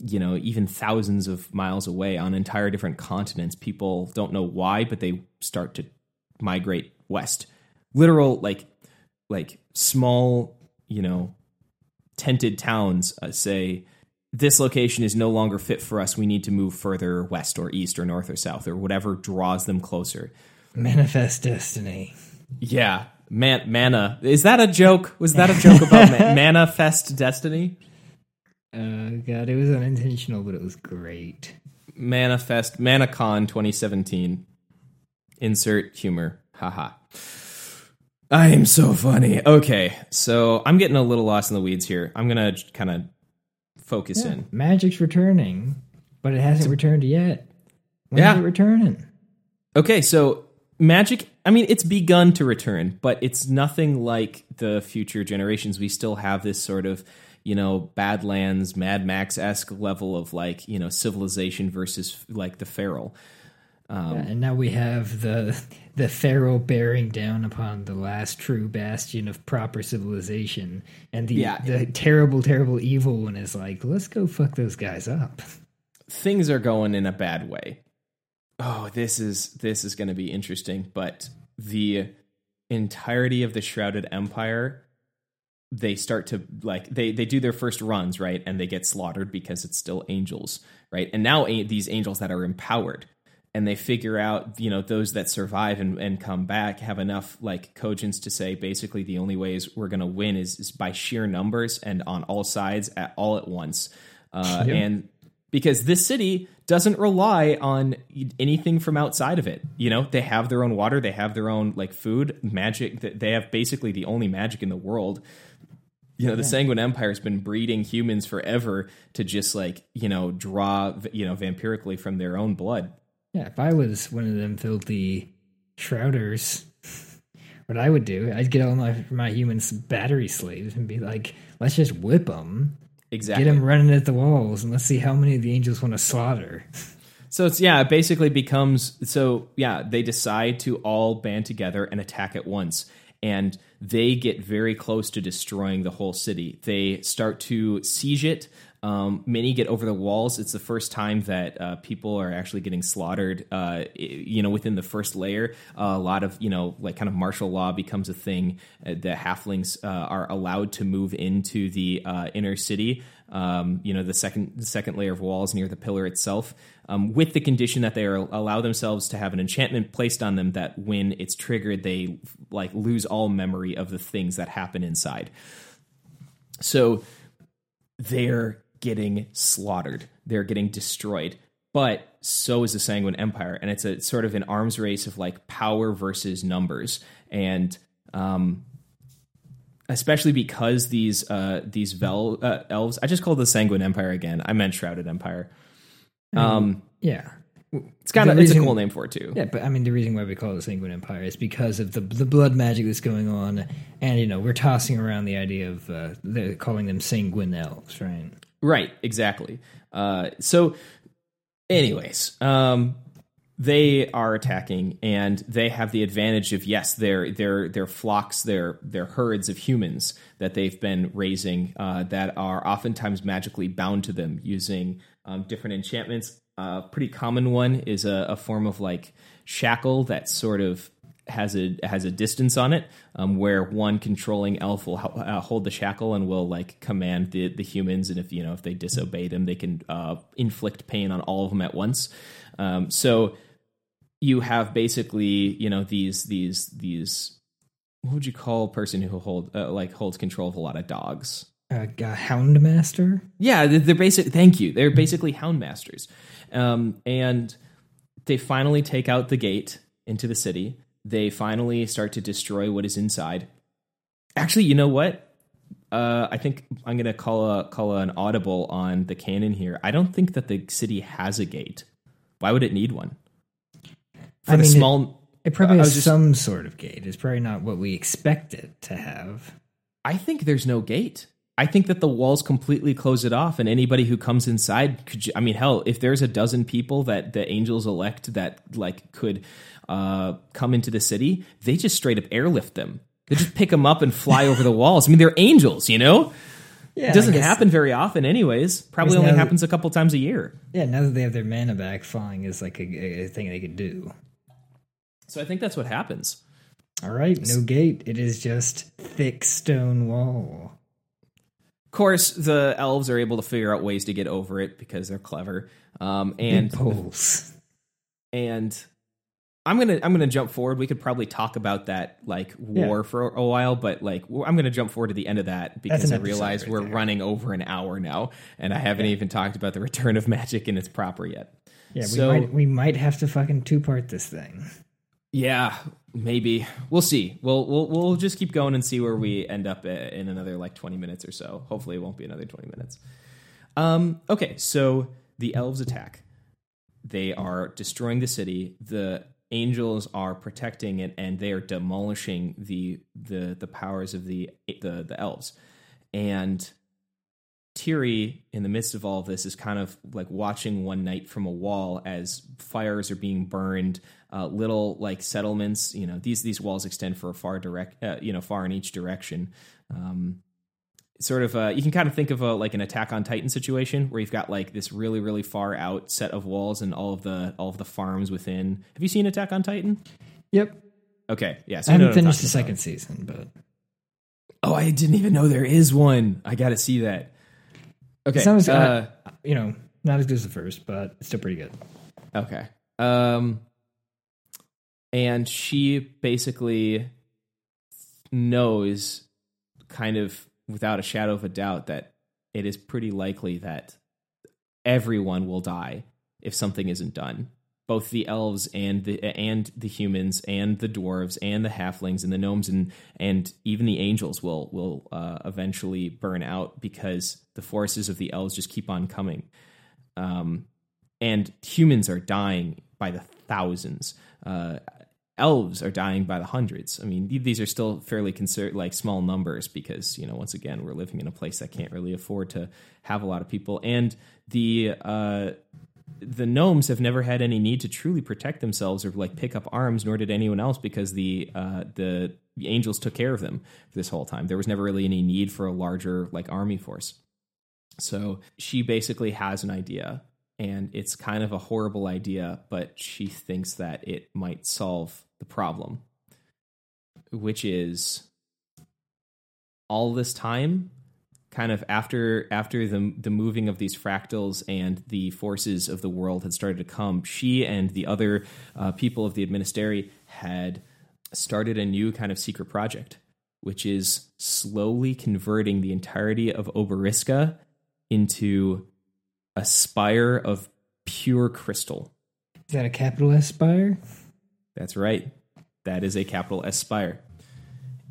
you know, even thousands of miles away on entire different continents, people don't know why, but they start to migrate west. Literal, like, like small, you know, tented towns uh, say this location is no longer fit for us. We need to move further west or east or north or south or whatever draws them closer. Manifest destiny. Yeah, man, mana. Is that a joke? Was that a joke about ma- manifest destiny? Uh, God, it was unintentional, but it was great. Manifest Manacon 2017. Insert humor. Haha. I am so funny. Okay, so I'm getting a little lost in the weeds here. I'm gonna kind of focus in. Magic's returning, but it hasn't returned yet. When's Yeah. it returning? Okay, so magic, I mean, it's begun to return, but it's nothing like the future generations. We still have this sort of, you know, Badlands, Mad Max esque level of like, you know, civilization versus like the feral. Um, Yeah, and now we have the the pharaoh bearing down upon the last true bastion of proper civilization, and the Yeah. the terrible, terrible evil one is like, let's go fuck those guys up. Things are going in a bad way. Oh, this is this is going to be interesting, but the entirety of the Shrouded Empire they start to like they they do their first runs right and they get slaughtered because it's still angels right and now a- these angels that are empowered and they figure out you know those that survive and, and come back have enough like cogence to say basically the only ways we're going to win is, is by sheer numbers and on all sides at all at once uh, Yeah. and because this city doesn't rely on anything from outside of it. You know, they have their own water, they have their own like food, magic. They have basically the only magic in the world. You know, the Sanguine Empire has been breeding humans forever to just like you know draw you know vampirically from their own blood. Yeah, if I was one of them filthy shrouders, what I would do, I'd get all my my humans battery slaves and be like, let's just whip them, Exactly. get them running at the walls, and let's see how many of the angels want to slaughter. So it's yeah, it basically becomes so yeah, they decide to all band together and attack at once. And they get very close to destroying the whole city. They start to siege it. Um, many get over the walls. It's the first time that uh, people are actually getting slaughtered. Uh, you know, within the first layer, uh, a lot of you know, like kind of martial law becomes a thing. Uh, the halflings uh, are allowed to move into the uh, inner city. Um, you know, the second the second layer of walls near the pillar itself, um, with the condition that they are allow themselves to have an enchantment placed on them that when it's triggered, they like lose all memory of the things that happen inside. So they're getting slaughtered. They're getting destroyed. But so is the Sanguine Empire, and it's a sort of an arms race of like power versus numbers, and um, especially because these uh, these vel- uh, elves. I just called the Sanguine Empire again. I meant Shrouded Empire. Um, Yeah. it's kind of it's a cool name for it too. Yeah, but I mean, the reason why we call it the Sanguine Empire is because of the the blood magic that's going on, and you know, we're tossing around the idea of uh, the, calling them sanguine elves, right? Right, exactly. Uh, so, anyways, um, they are attacking and they have the advantage of yes their their their flocks their their herds of humans that they've been raising uh, that are oftentimes magically bound to them using um, different enchantments a uh, pretty common one is a, a, form of like shackle that sort of has a has a distance on it um, where one controlling elf will uh, hold the shackle and will like command the the humans and if you know if they disobey them they can uh, inflict pain on all of them at once um, so you have basically you know these these these what would you call a person who hold uh, like holds control of a lot of dogs? Uh, a hound master. Yeah, they're basic. Thank you. They're basically hound masters, um, and they finally take out the gate into the city. They finally start to destroy what is inside. Actually, you know what? Uh, I think I'm gonna call a call an audible on the canon here. I don't think that the city has a gate. Why would it need one? for I the mean, small. It, it probably has just, some sort of gate. It's probably not what we expect it to have. I think there's no gate. I think that the walls completely close it off, and anybody who comes inside could. I mean, hell, if there's a dozen people that the angels elect that like could uh, come into the city, they just straight up airlift them. They just pick them up and fly over the walls. I mean, they're angels, you know. Yeah, it doesn't happen very often, anyways. Probably only happens a couple times a year. Yeah, now that they have their mana back, flying is like a, a thing they could do. So I think that's what happens. All right, no gate. It is just thick stone wall. Of course, the elves are able to figure out ways to get over it because they're clever. Um, and poles. And I'm gonna I'm gonna jump forward. We could probably talk about that like war yeah. for a while, but like I'm gonna jump forward to the end of that because I realize right we're there. running over an hour now, and I haven't yeah. even talked about the return of magic in its proper yet. Yeah, so, we might we might have to fucking two part this thing. Yeah, maybe we'll see. We'll we'll we'll just keep going and see where we end up in another like twenty minutes or so. Hopefully, it won't be another twenty minutes. Um. Okay, so the elves attack. They are destroying the city. The angels are protecting it, and they are demolishing the the the powers of the the the elves. And Tiri, in the midst of all of this, is kind of like watching one night from a wall as fires are being burned. Uh, little like settlements, you know, these these walls extend for a far direct, uh, you know, far in each direction. Um, sort of, uh, you can kind of think of a like an Attack on Titan situation where you've got like this really really far out set of walls and all of the all of the farms within. Have you seen Attack on Titan? Yep. Okay. Yeah. So I haven't finished the second season, but oh, I didn't even know there is one. I got to see that. Okay. It's not as, uh, uh, you know, not as good as the first, but it's still pretty good. Okay. Um, and she basically knows, kind of without a shadow of a doubt, that it is pretty likely that everyone will die if something isn't done both the elves and the and the humans and the dwarves and the halflings and the gnomes and and even the angels will will uh, eventually burn out because the forces of the elves just keep on coming. Um, and humans are dying by the thousands. Uh, elves are dying by the hundreds. I mean, these are still fairly conser- like small numbers because you know once again we're living in a place that can't really afford to have a lot of people, and the uh, the gnomes have never had any need to truly protect themselves or like pick up arms, nor did anyone else because the uh, the angels took care of them this whole time. There was never really any need for a larger like army force. So she basically has an idea, and it's kind of a horrible idea, but she thinks that it might solve the problem, which is all this time kind of after after the the moving of these fractals and the forces of the world had started to come, she and the other uh, people of the Administeri had started a new kind of secret project, which is slowly converting the entirety of Oberiska into a spire of pure crystal. Is that a capital S spire? That's right. That is a capital S spire.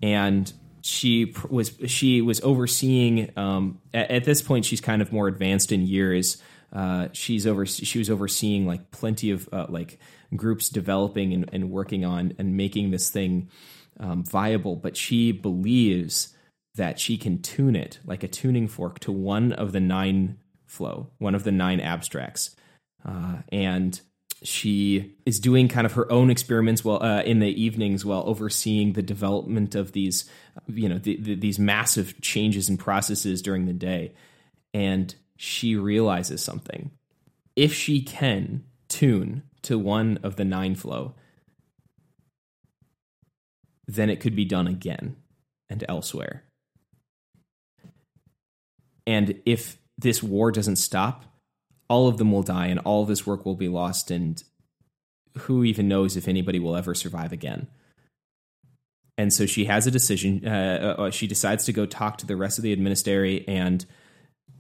And she was she was overseeing um, at, at, this point she's kind of more advanced in years uh, she's over she was overseeing like plenty of uh, like groups developing and, and, working on and making this thing um, viable but she believes that she can tune it like a tuning fork to one of the nine flow one of the nine abstracts uh, and she is doing kind of her own experiments while uh, in the evenings while overseeing the development of these you know the, the, these massive changes and processes during the day. And she realizes something. If she can tune to one of the nine flow then it could be done again and elsewhere. And if this war doesn't stop all of them will die and all this work will be lost and who even knows if anybody will ever survive again. And so she has a decision uh, uh, she decides to go talk to the rest of the administary and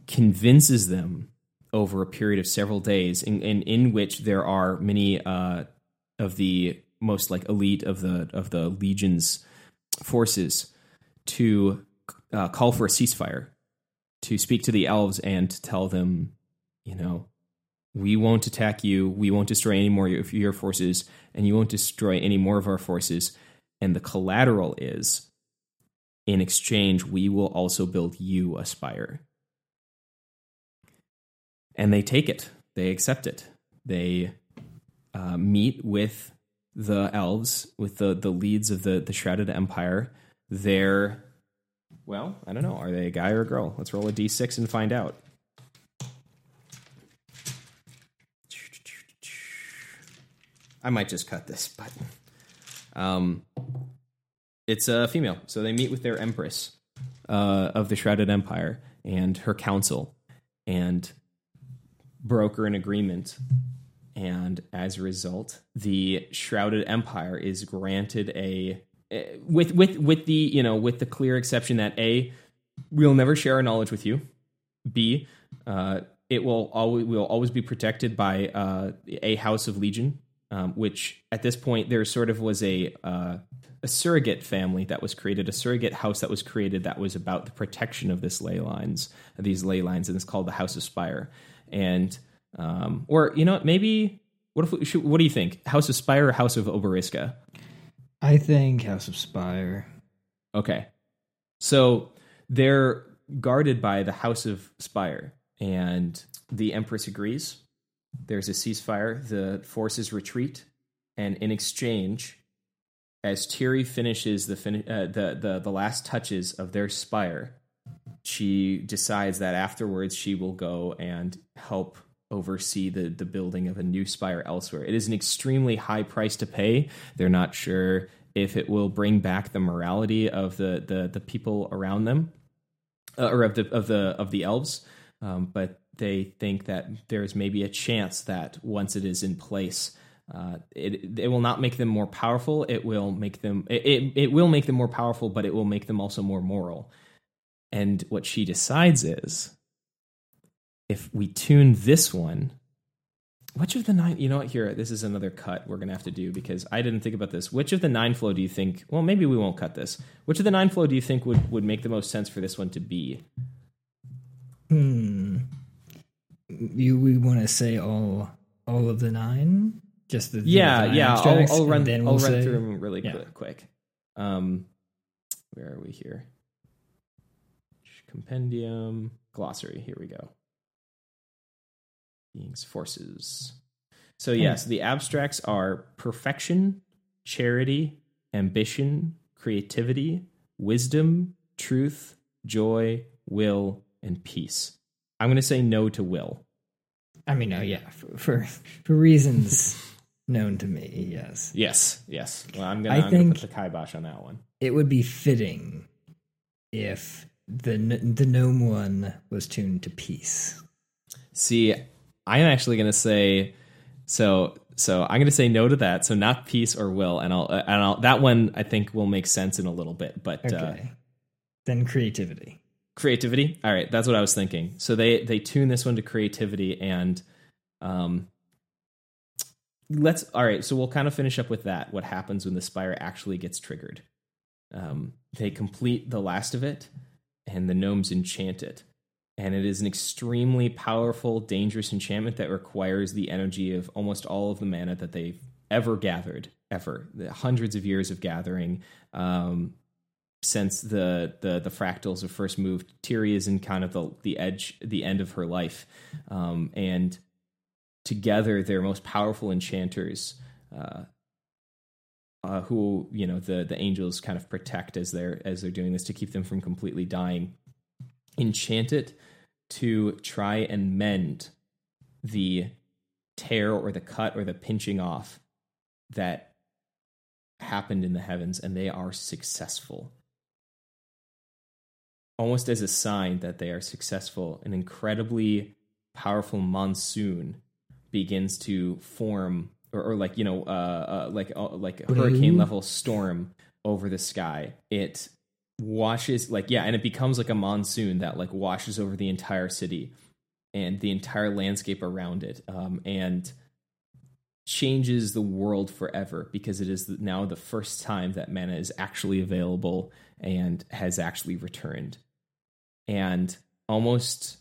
convinces them over a period of several days in, in, in which there are many uh, of the most like elite of the of the legion's forces to uh, call for a ceasefire to speak to the elves and tell them you know, we won't attack you. We won't destroy any more of your forces, and you won't destroy any more of our forces. And the collateral is, in exchange, we will also build you a spire. And they take it. They accept it. They uh, meet with the elves, with the the leads of the the shrouded empire. They're well, I don't know. Are they a guy or a girl? Let's roll a d6 and find out. I might just cut this, but um, it's a female. So they meet with their empress uh, of the Shrouded Empire and her council, and broker an agreement. And as a result, the Shrouded Empire is granted a with with with the you know with the clear exception that a we'll never share our knowledge with you. B uh, it will always will always be protected by uh, a House of Legion um, which at this point there sort of was a uh, a surrogate family that was created, a surrogate house that was created that was about the protection of this ley lines, these ley lines, and it's called the House of Spire. And um, or you know maybe what if we should, what do you think? House of Spire or House of Oberiska? I think House of Spire. Okay, so they're guarded by the House of Spire, and the Empress agrees there's a ceasefire. The forces retreat, and in exchange, as Tiri finishes the, fin- uh, the the the last touches of their spire, she decides that afterwards she will go and help oversee the the building of a new spire elsewhere. It is an extremely high price to pay. They're not sure if it will bring back the morality of the the the people around them, uh, or of the of the of the elves. Um, but they think that there's maybe a chance that once it is in place, uh, it it will not make them more powerful. It will make them it, it, it will make them more powerful, but it will make them also more moral. And what she decides is, if we tune this one, which of the nine? You know what? Here, this is another cut we're gonna have to do because I didn't think about this. Which of the nine flow do you think? Well, maybe we won't cut this. Which of the nine flow do you think would would make the most sense for this one to be? Hmm you we want to say all all of the nine? Just the yeah the yeah I'll, I'll, run then I'll we'll run through them really yeah. quick um where are we here? Compendium glossary here we go. Beings forces. So yes the abstracts are perfection charity ambition creativity wisdom truth joy will and peace I'm going to say no to Will. I mean, oh yeah, for for, for reasons known to me, yes. Yes, yes. Well, I'm going to put the kibosh on that one. It would be fitting if the the gnome one was tuned to peace. See, I'm actually going to say so. So I'm going to say no to that. So not peace or will, and I'll and I'll that one I think will make sense in a little bit. But uh, okay. uh, then creativity creativity. All right that's what i was thinking. So they they tune this one to creativity and um let's all right so we'll kind of finish up with that what happens when the spire actually gets triggered. Um they complete the last of it and the gnomes enchant it. And it is an extremely powerful dangerous enchantment that requires the energy of almost all of the mana that they've ever gathered ever the hundreds of years of gathering. Um since the the the fractals have first moved. Tiri is in kind of the the edge, the end of her life, um, and together their most powerful enchanters, uh, uh, who you know the the angels kind of protect as they're as they're doing this to keep them from completely dying. Enchant it to try and mend the tear or the cut or the pinching off that happened in the heavens, and they are successful. Almost as a sign that they are successful, an incredibly powerful monsoon begins to form, or, or like you know, uh, uh, like uh, like a hurricane level storm over the sky. It washes like yeah, and it becomes like a monsoon that like washes over the entire city and the entire landscape around it, um, and changes the world forever because it is now the first time that mana is actually available and has actually returned. And almost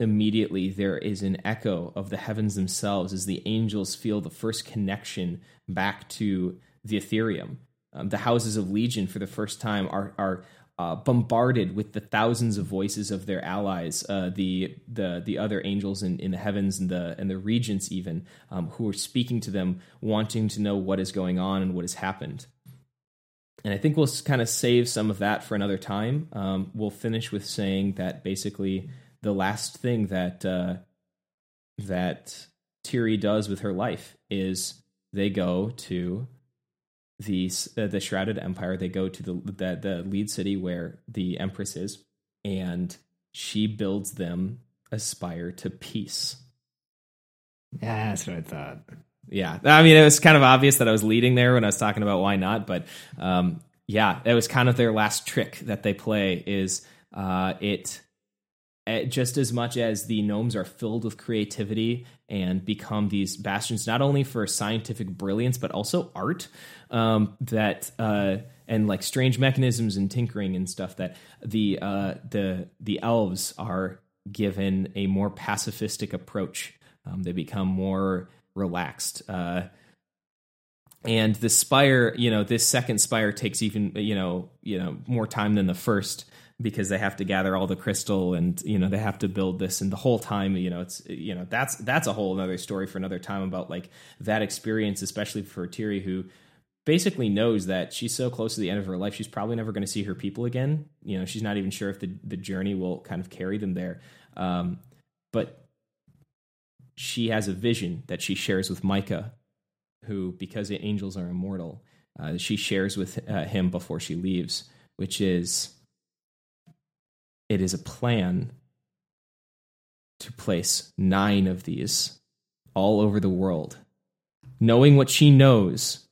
immediately there is an echo of the heavens themselves as the angels feel the first connection back to the Ethereum. Um, the houses of Legion, for the first time, are are uh, bombarded with the thousands of voices of their allies, uh, the the the other angels in, in the heavens and the and the regents even, um, who are speaking to them, wanting to know what is going on and what has happened. And I think we'll kind of save some of that for another time. Um, we'll finish with saying that basically the last thing that uh, that Tiri does with her life is they go to the uh, the shrouded empire. They go to the, the the lead city where the empress is, and she builds them a spire to peace. Yeah, that's what I thought. Yeah, I mean, it was kind of obvious that I was leading there when I was talking about why not, but um, yeah, it was kind of their last trick that they play. Is uh, it Eh, just as much as the gnomes are filled with creativity and become these bastions not only for scientific brilliance but also art um, that uh, and like strange mechanisms and tinkering and stuff that the uh, the the elves are given a more pacifistic approach um, they become more relaxed uh, and the spire you know this second spire takes even you know you know more time than the first because they have to gather all the crystal and you know they have to build this and the whole time you know it's you know that's that's a whole another story for another time about like that experience especially for Tiri who basically knows that she's so close to the end of her life she's probably never going to see her people again. You know she's not even sure if the the journey will kind of carry them there. Um, but she has a vision that she shares with Micah who because angels are immortal uh, she shares with uh, him before she leaves which is it is a plan to place nine of these all over the world. Knowing what she knows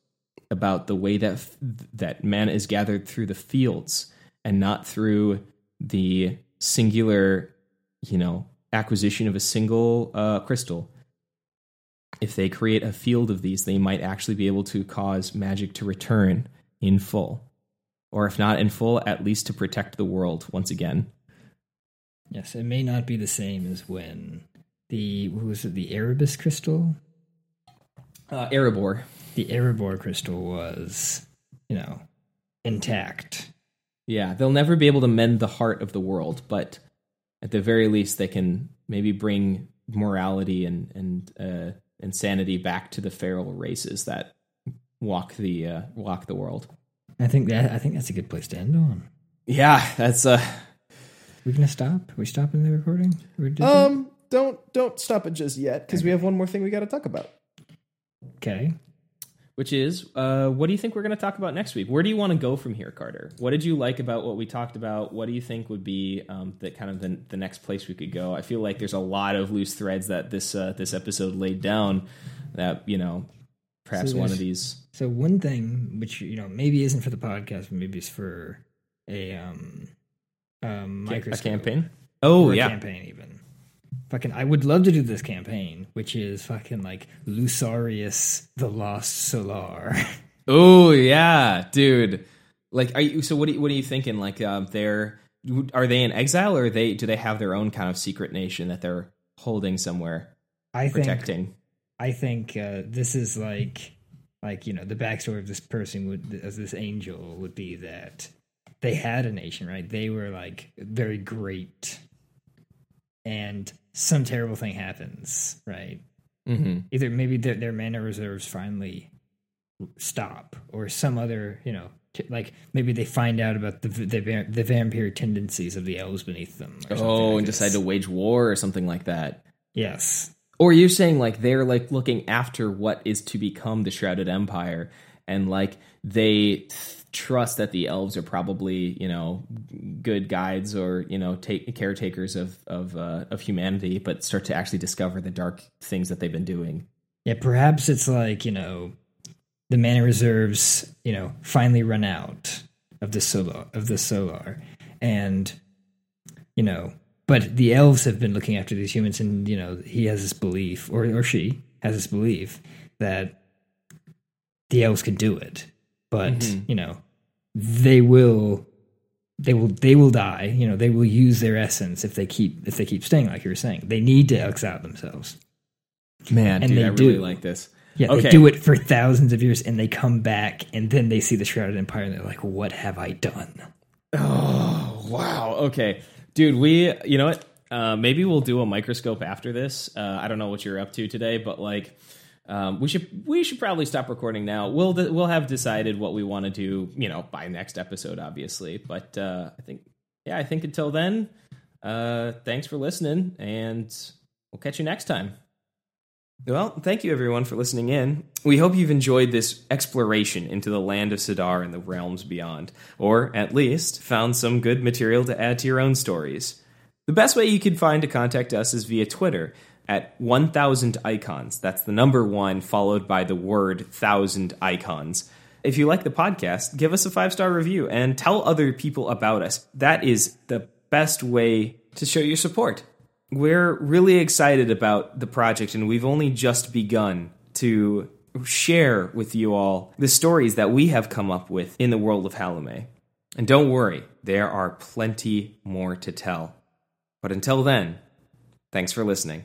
about the way that that mana is gathered through the fields and not through the singular, you know, acquisition of a single uh, crystal. If they create a field of these, they might actually be able to cause magic to return in full, or if not in full, at least to protect the world once again. Yes, it may not be the same as when the what was it the Erebus crystal? Uh, Erebor. The Erebor crystal was, you know, intact. Yeah, they'll never be able to mend the heart of the world, but at the very least, they can maybe bring morality and and uh, insanity back to the feral races that walk the uh, walk the world. I think that I think that's a good place to end on. Yeah, that's uh we gonna stop? Are we stopping the recording? Um, don't don't stop it just yet because we have one more thing we got to talk about. Okay. Which is, uh, what do you think we're going to talk about next week? Where do you want to go from here, Carter? What did you like about what we talked about? What do you think would be um, the kind of the, the next place we could go? I feel like there's a lot of loose threads that this uh, this episode laid down. That you know, perhaps So one of these. So one thing which you know maybe isn't for the podcast, but maybe it's for a um um A microscope campaign. Oh a yeah, campaign even. Fucking, I would love to do this campaign, which is fucking like Lusarius the Lost Solar. Oh yeah, dude. Like, are you? So what? Are you, what are you thinking? Like, um, they're are they in exile, or are they do they have their own kind of secret nation that they're holding somewhere, I think protecting? I think uh, this is like like you know the backstory of this person would as this angel would be that they had a nation right they were like very great and some terrible thing happens right Mm-hmm. Either maybe their, their mana reserves finally stop, or some other, you know, t- like maybe they find out about the the, the vampire tendencies of the elves beneath them. or something Oh, like and this. decide to wage war or something like that. yes, Or you're saying like they're like looking after what is to become the Shrouded Empire, and like they th- trust that the elves are probably you know good guides or you know take caretakers of of uh, of humanity, but start to actually discover the dark things that they've been doing. yeah. Perhaps it's like you know, the mana reserves, you know, finally run out of the solar of the solar, and you know, but the elves have been looking after these humans, and you know, he has this belief, or or she has this belief that the elves can do it, but Mhm. you know, they will. They will. They will die. You know. They will use their essence if they keep. If they keep staying, like you were saying, they need to exile themselves. Man, And dude, they I really like this. Yeah, Okay. they do it for thousands of years, and they come back, and then they see the Shrouded Empire, and they're like, "What have I done?" Oh wow. Okay, dude. We you know what? Uh, maybe we'll do a microscope after this. Uh, I don't know what you're up to today, but like. Um, we should we should probably stop recording now. We'll we'll have decided what we want to do, you know, by next episode, obviously. But uh, I think, yeah, I think until then, uh, thanks for listening, and we'll catch you next time. Well, thank you everyone for listening in. We hope you've enjoyed this exploration into the land of Sidar and the realms beyond, or at least found some good material to add to your own stories. The best way you can find to contact us is via Twitter at 1000 icons. That's the number one followed by the word thousand icons. If you like the podcast, give us a five star review and tell other people about us. That is the best way to show your support. We're really excited about the project, and we've only just begun to share with you all the stories that we have come up with in the world of Halume. And don't worry, there are plenty more to tell. But until then, thanks for listening.